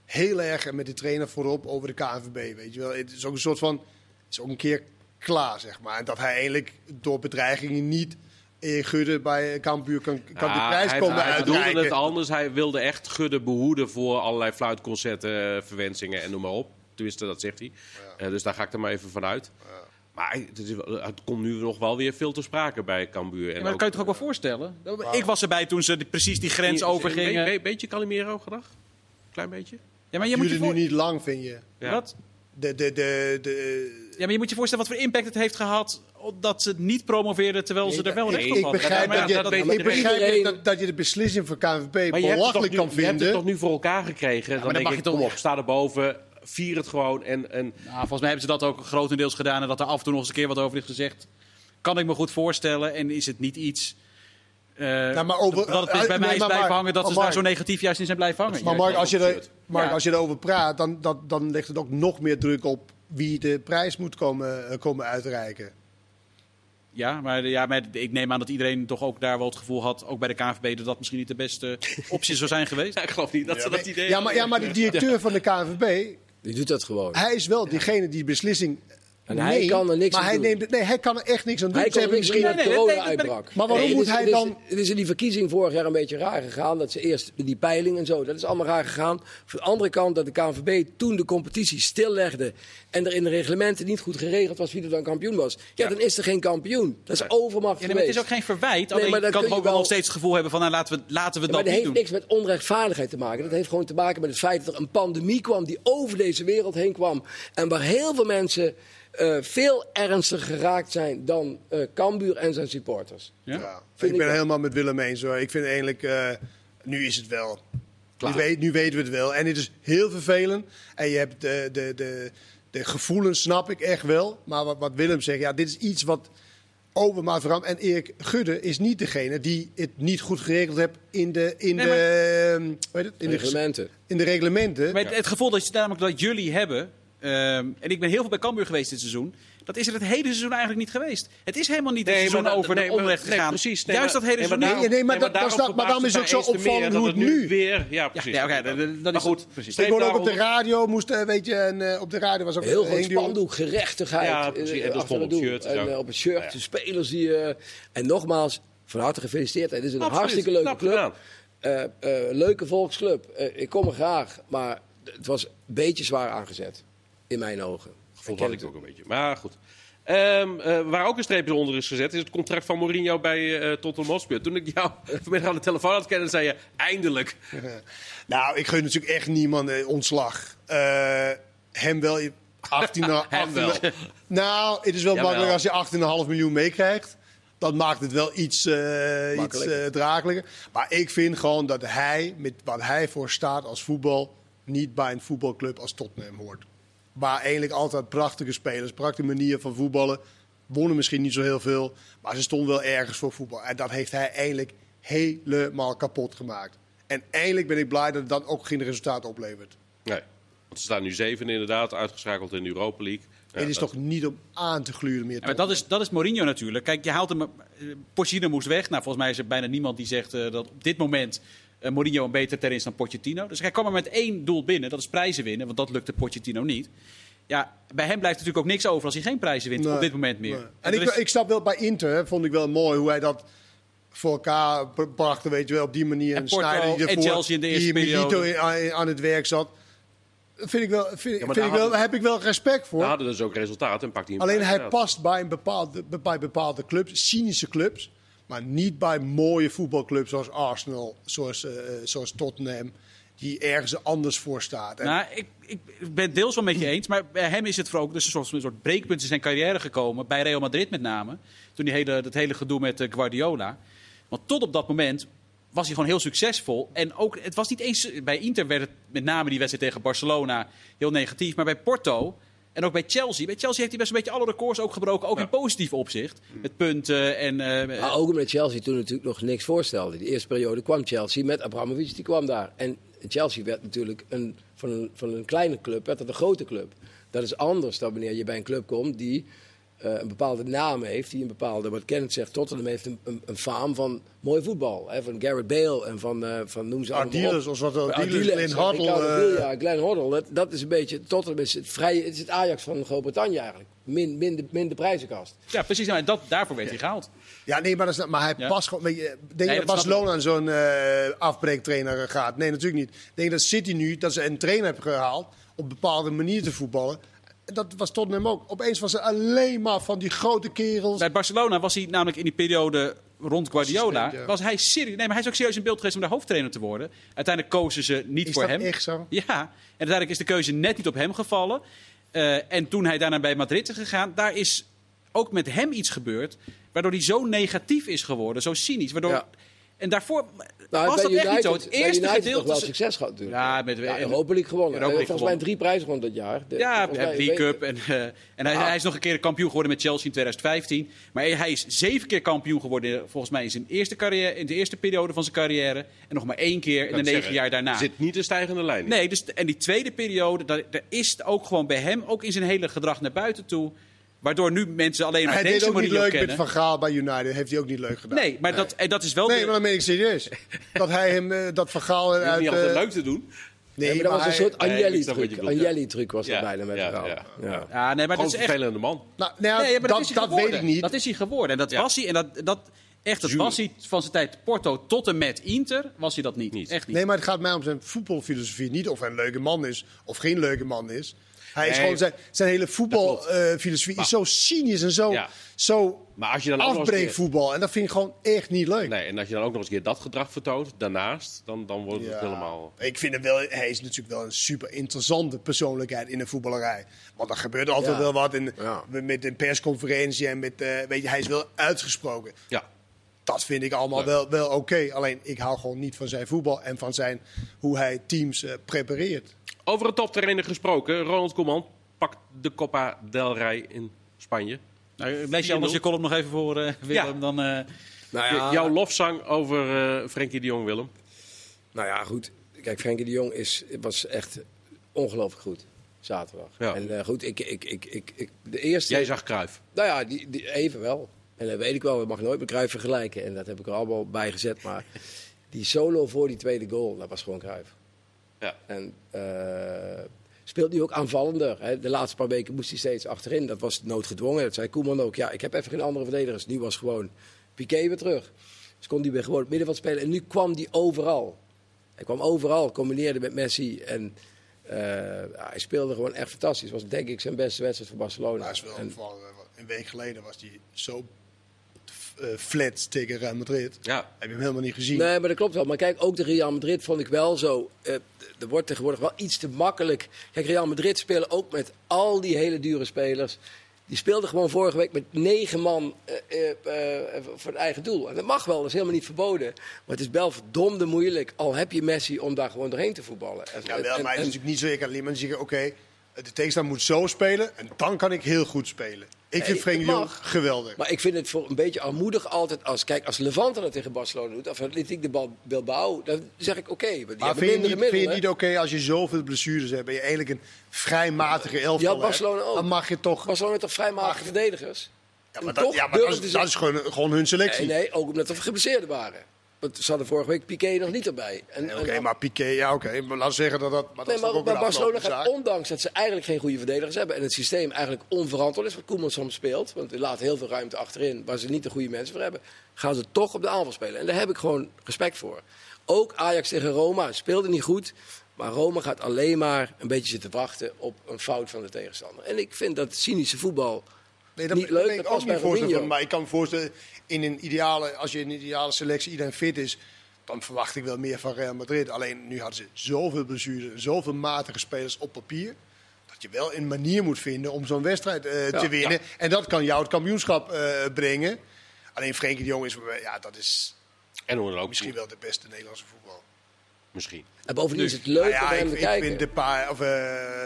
heel erg met de trainer voorop over de KNVB, weet je wel. Het is ook een soort van, het is ook een keer klaar, zeg maar. En dat hij eigenlijk door bedreigingen niet Erik Gudde bij Cambuur kan, kan die Ja, prijs hij, komen hij bedoelde uitreiken. het anders. Hij wilde echt Gudde behoeden voor allerlei fluitconcerten, eh, verwensingen en noem maar op. Tenminste, dat zegt hij. Eh, dus daar ga ik er maar even van uit. Maar het, is het komt nu nog wel weer veel te sprake bij Cambuur. En Ja, maar dat ook- kan je toch ook wel voorstellen? Ik was erbij toen ze die- precies die grens overgingen. Een be- beetje Calimero gedag? Klein beetje? Ja, maar je moet je, nu niet lang, vind je. Ja. Wat? De, de, de, de, Ja, maar je moet je voorstellen wat voor impact het heeft gehad dat ze het niet promoveerden terwijl ze er wel recht ik, op ik hadden. begrijp, maar ja, dat, je, dat ik begrijp dat, dat je de beslissing van KNVB toch belachelijk kan je hebt het vinden. toch nu voor elkaar gekregen? dan dan denk mag ik, je toch- kom op, sta erboven, vier het gewoon. En, en Nou, volgens mij hebben ze dat ook grotendeels gedaan en dat er af en toe nog eens een keer wat over is gezegd. Kan ik me goed voorstellen en is het niet iets... eh, Nou, maar over- dat het dus bij mij is maar blijven Mark, hangen dat ze daar zo negatief juist in zijn blijven hangen. Maar. Mark, als je, er, Mark, Ja. als je erover praat, dan, dat, dan legt het ook nog meer druk op wie de prijs moet komen, eh, komen uitreiken. Ja, maar, ja, maar ik neem aan dat iedereen toch ook daar wel het gevoel had, ook bij de KNVB, dat dat misschien niet de beste optie zou zijn geweest. Ja, ik geloof niet dat ze dat idee Ja, maar, ja, maar de directeur van de KNVB, Die doet dat gewoon. hij is wel diegene die beslissing En hij neemt, kan er niks maar aan hij doen. Neemt, nee, hij kan er echt niks aan doen. Hij Ze kan hebben misschien nee, dat nee, corona uitbrak. Maar waarom Nee, moet is- hij het is- dan- Het is in die verkiezing vorig jaar een beetje raar gegaan. Dat ze eerst die peiling en zo, dat is allemaal raar gegaan. Van de andere kant dat de KNVB toen de competitie stillegde... en er in de reglementen niet goed geregeld was wie er dan kampioen was. Ja, dan is er geen kampioen. Dat is overmacht Ja, nee, maar het is ook geen verwijt. Nee, Alleen maar kan kun toch je ook wel nog steeds het gevoel hebben van nou, laten we, laten we Ja, dat maar dat niet heeft doen. niks met onrechtvaardigheid te maken. Dat heeft gewoon te maken met het feit dat er een pandemie kwam die over deze wereld heen kwam. En waar heel veel mensen eh, veel ernstiger geraakt zijn dan eh Cambuur en zijn supporters. Ja? Ja, Vind ik ik ben wel. helemaal met Willem eens hoor. Ik vind eigenlijk, eh, nu is het wel. Nu, weet, nu weten we het wel. En het is heel vervelend. En je hebt de, de, de, de gevoelens, snap ik echt wel. Maar wat, wat Willem zegt, ja, dit is iets wat overmaat verandert. En Erik Gudde is niet degene die het niet goed geregeld heeft in de, in Nee, de, maar- ehm, weet het, in de, Reglementen. in de reglementen. Maar het, het gevoel dat, je, namelijk dat jullie hebben, ehm, en ik ben heel veel bij Cambuur geweest dit seizoen, dat is er het hele seizoen eigenlijk niet geweest. Het is helemaal niet het Nee, seizoen maar over nee, de maar- onrecht nee, gegaan. precies. Nee, Juist maar- dat hele nee, maar seizoen daarom-. Nee, nee, maar dat- daarom dat is dat- maar daarom is het ook zo opvallend meer hoe dat het nu- weer... Ja, precies. Ja, oké, dat- dat- dat maar is- goed, precies. ik hoorde ook op de radio, moest, eh, weet je, en eh, op de radio was ook Heel groot die- spandoek, gerechtigheid. Ja, precies. eh, En dat stond op het shirt en op het shirt, de spelers die... eh, en nogmaals, van harte gefeliciteerd. Het is een hartstikke leuke club. Eh, eh, leuke volksclub. Ik kom er graag, maar het was een beetje zwaar aangezet. In mijn ogen. Gevoel Ik had ik het ook een beetje. Maar goed. Ehm, eh, waar ook een streepje onder is gezet, is het contract van Mourinho bij eh Tottenham Hotspur. Toen ik jou vanmiddag aan de telefoon had kennen, zei je eindelijk. Nou, ik gun natuurlijk echt niemand eh, ontslag. Eh, hem wel. 18, Hem wel. Nou, het is wel makkelijk als je 18,5 miljoen meekrijgt. Dat maakt het wel iets, eh iets Makkelijk. eh, draaglijker. Maar ik vind gewoon dat hij, met wat hij voor staat als voetbal, niet bij een voetbalclub als Tottenham hoort. Waar eigenlijk altijd prachtige spelers, prachtige manier van voetballen. Wonnen misschien niet zo heel veel, maar ze stonden wel ergens voor voetbal. En dat heeft hij eigenlijk helemaal kapot gemaakt. En eindelijk ben ik blij dat het dan ook geen resultaat oplevert. Nee. Want ze staan nu zeven inderdaad, uitgeschakeld in de Europa League. Ja, het is dat- toch niet om aan te gluren meer. Ja, maar dat is, dat is Mourinho natuurlijk. Kijk, je haalt hem. eh, Pochettino moest weg. Nou, volgens mij is er bijna niemand die zegt eh, dat op dit moment eh, Mourinho een beter ter is dan Pochettino. Dus hij kwam er met één doel binnen, dat is prijzen winnen, want dat lukte Pochettino niet. Ja, bij hem blijft natuurlijk ook niks over als hij geen prijzen wint Nee, op dit moment meer. nee. En En ik, is- ik snap wel bij Inter, hè, vond ik wel mooi hoe hij dat voor elkaar bracht. Weet je wel, op die manier. En En Porto Sneijder die en Chelsea in de eerste die aan, aan het werk zat. Vind ik wel, vind, vind daar ik wel, hadden- heb ik wel respect voor. Daar hadden dus ook resultaten en pakt hij een Alleen hij past bij, een bepaalde, bij bepaalde clubs, cynische clubs. Maar niet bij mooie voetbalclubs zoals Arsenal, zoals, eh, zoals Tottenham. Die ergens anders voor staat. Nou, ik, ik ben deels wel met je eens, maar bij hem is het vooral ook dus een soort, een soort breekpunt in zijn carrière gekomen. Bij Real Madrid met name. Toen die hele, dat hele gedoe met eh, Guardiola. Want tot op dat moment was hij gewoon heel succesvol. En ook, het was niet eens. Bij Inter werd het met name die wedstrijd tegen Barcelona heel negatief. Maar bij Porto en ook bij Chelsea. Bij Chelsea heeft hij best een beetje alle records ook gebroken. Ook in positief opzicht. Met punten en. eh, Maar ook omdat Chelsea toen natuurlijk nog niks voorstelde. De eerste periode kwam Chelsea met Abramovic, die kwam daar. En Chelsea werd natuurlijk een, van, een, van een kleine club, werd het een grote club. Dat is anders dan wanneer je bij een club komt die een bepaalde naam heeft, die een bepaalde, wat Kenneth zegt, Tottenham heeft een, een, een faam van mooi voetbal. Hè, van Garrett Bale en van, eh, van noem ze allemaal op. Ardiles, of wat Ja, Ardiles, Glenn Hoddle. Eh, Villa, Glenn Hoddle, dat, dat is een beetje, Tottenham is het, vrije, het is het Ajax van Groot-Brittannië eigenlijk. Min, minder, minder prijzenkast. Ja, precies. Nou, en dat, daarvoor werd hij gehaald. Ja, nee, maar, dat is, maar hij Ja. past gewoon. Weet je, denk je dat dat Barcelona aan zo'n eh, afbreektrainer eh, gaat? Nee, natuurlijk niet. Ik denk dat City nu, dat ze een trainer hebben gehaald op een bepaalde manier te voetballen. Dat was Tottenham ook. Opeens was er alleen maar van die grote kerels. Bij Barcelona was hij namelijk in die periode rond Guardiola. Ja. Was hij serieus. Nee, maar hij is ook serieus in beeld geweest om daar hoofdtrainer te worden. Uiteindelijk kozen ze niet Is voor dat hem. echt zo? Ja, en uiteindelijk is de keuze net niet op hem gevallen. Eh, en toen hij daarna bij Madrid is gegaan, daar is ook met hem iets gebeurd. Waardoor hij zo negatief is geworden, zo cynisch. Waardoor, Ja. En daarvoor Nou, was dat United, echt niet zo. Het eerste United gedeelte. wel succes gehad natuurlijk. Ja, met Ja, Europa League gewonnen. Europa League volgens mij drie prijzen gewonnen dat jaar. De- Ja, mij- League Cup. En, eh, en hij, hij is nog een keer kampioen geworden met Chelsea in 2015. Maar hij is zeven keer kampioen geworden, volgens mij in zijn eerste carrière, in de eerste periode van zijn carrière. En nog maar één keer in de negen zeggen, jaar daarna. Er zit niet een stijgende lijn in. Nee, dus, en die tweede periode, daar, daar is ook gewoon bij hem, ook in zijn hele gedrag naar buiten toe. Waardoor nu mensen alleen maar hij deed deze ook niet leuk kennen. met Van Gaal bij United. Heeft hij ook niet leuk gedaan. Nee, maar Dat, en dat is wel... Nee, de- maar dan meen ik serieus. dat hij hem, eh, dat Van Gaal is eruit... niet altijd eh, leuk te doen. Nee, maar dat was een hij- soort Nee, Agnelli-truc. Agnelli-truc was dat Ja, bijna met ja, ja. Ja. ja, nee, maar dat is een echt... vervelende man. Nou, nou ja, Nee, maar dat, is hij dat weet geworden. ik niet. Dat is hij geworden. En dat Ja. was hij. En dat, dat, echt, dat was hij van zijn tijd Porto tot en met Inter. Was hij dat. Niet. Echt niet. Nee, maar het gaat mij om zijn voetbalfilosofie. Niet of hij een leuke man is of geen leuke man is. Hij is gewoon zijn, zijn hele voetbalfilosofie is zo cynisch en zo, Ja. zo Maar als je dan keer-. En dat vind ik gewoon echt niet leuk. Nee, en als je dan ook nog eens een keer dat gedrag vertoont, daarnaast, dan, dan wordt het Ja. helemaal... Ik vind hem wel, hij is natuurlijk wel een super interessante persoonlijkheid in de voetballerij. Want er gebeurt altijd Ja. wel wat in, Ja. met een persconferentie en met, eh, weet je, hij is wel uitgesproken. Ja, Dat vind ik allemaal Leuk. wel, wel oké. Alleen ik hou gewoon niet van zijn voetbal en van zijn, hoe hij teams eh, prepareert. Over een toptrainer gesproken. Ronald Koeman pakt de Copa del Rey in Spanje. Nou, lees je anders je column nog even voor, eh, Willem. Ja. Dan, eh, Nou ja, Jouw lofzang over eh Frenkie de Jong, Willem. Nou ja, goed. Kijk, Frenkie de Jong is, was echt ongelooflijk goed. Zaterdag. Ja. En eh, goed, ik, ik, ik, ik, ik, de eerste... Jij zag Kruif. Nou ja, die, die, even wel. En dat weet ik wel, dat mag nooit met Cruijff vergelijken. En dat heb ik er allemaal bij gezet. Maar die solo voor die tweede goal, dat was gewoon Cruijff. Ja. En eh, speelt nu ook aanvallender. Hè. De laatste paar weken moest hij steeds achterin. Dat was noodgedwongen. Dat zei Koeman ook. Ja, ik heb even geen andere verdedigers. Nu was gewoon Piqué weer terug. Dus kon hij weer gewoon het middenveld spelen. En nu kwam hij overal. Hij kwam overal, combineerde met Messi. En eh, ja, hij speelde gewoon echt fantastisch. Het was denk ik zijn beste wedstrijd voor Barcelona. Maar hij is wel En- een week geleden was hij zo eh, flat tegen Real Madrid. Ja. Heb je hem helemaal niet gezien? Nee, maar dat klopt wel. Maar kijk, ook de Real Madrid vond ik wel zo. eh, er wordt tegenwoordig wel iets te makkelijk. Kijk, Real Madrid spelen ook met al die hele dure spelers. Die speelden gewoon vorige week met negen man eh, voor het eigen doel. En dat mag wel, dat is helemaal niet verboden. Maar het is wel verdomde moeilijk, al heb je Messi, om daar gewoon doorheen te voetballen. En- Ja, wel, en- maar het is en- natuurlijk niet zo. Ik kan alleen maar zeggen, oké, de tegenstander moet zo spelen en dan kan ik heel goed spelen. Ik vind Frenkie de het Jong geweldig. Maar ik vind het voor een beetje armoedig altijd als... Kijk, als Levante dat tegen Barcelona doet, of Atletico de Bal- Bilbao, dan zeg ik oké. Maar vind je, niet, vind je niet oké als je zoveel blessures hebt en je eigenlijk een vrij matige elftal Ja, hebt, Barcelona ook. Dan mag je toch... Barcelona heeft toch vrij matige verdedigers? Ja, maar dat, ja, maar dat, is, dat is gewoon, gewoon hun selectie. Nee, nee, ook omdat er geblesseerden waren. Want ze hadden vorige week Piqué nog niet erbij. Nee, Oké, maar Piqué, ja oké. Maar laten we zeggen dat dat... Maar dat Nee, maar, ook Barcelona gaat, ondanks dat ze eigenlijk geen goede verdedigers hebben... en het systeem eigenlijk onverantwoord is wat Koeman soms speelt... want hij laat heel veel ruimte achterin waar ze niet de goede mensen voor hebben... gaan ze toch op de aanval spelen. En daar heb ik gewoon respect voor. Ook Ajax tegen Roma speelde niet goed... maar Roma gaat alleen maar een beetje zitten wachten op een fout van de tegenstander. En ik vind dat cynische voetbal... Nee, dat niet dat leuk, ik dat ook niet bij voorstellen. Mourinho. Maar ik kan me voorstellen, in een ideale, als je in een ideale selectie iedereen fit is, dan verwacht ik wel meer van Real Madrid. Alleen nu hadden ze zoveel blessures, zoveel matige spelers op papier. Dat je wel een manier moet vinden om zo'n wedstrijd eh, te winnen. En dat kan jou het kampioenschap eh, brengen. Alleen Frenkie de Jong is, ja, dat is En ook. misschien wel de beste Nederlandse voetbal. Misschien. En bovendien is het leuk Nou ja, om hem ik, te ik kijken. vind de paar, of eh,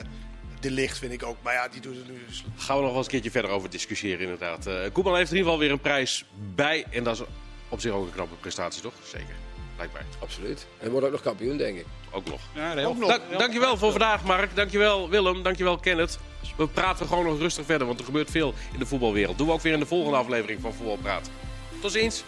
de licht vind ik ook. Maar ja, die doet het nu dus. Gaan we nog wel eens een keertje verder over discussiëren, inderdaad. Eh Koeman heeft in ieder geval weer een prijs bij. En dat is op zich ook een knappe prestatie, toch? Zeker. lijkt mij. Absoluut. En wordt ook nog kampioen, denk ik. Ook nog. Ja, heel Ook nog. Da- dankjewel voor vandaag, Mark. Dankjewel, Willem. Dankjewel, Kenneth. We praten gewoon nog rustig verder, want er gebeurt veel in de voetbalwereld. Doen we ook weer in de volgende aflevering van Voetbal Praat. Tot ziens.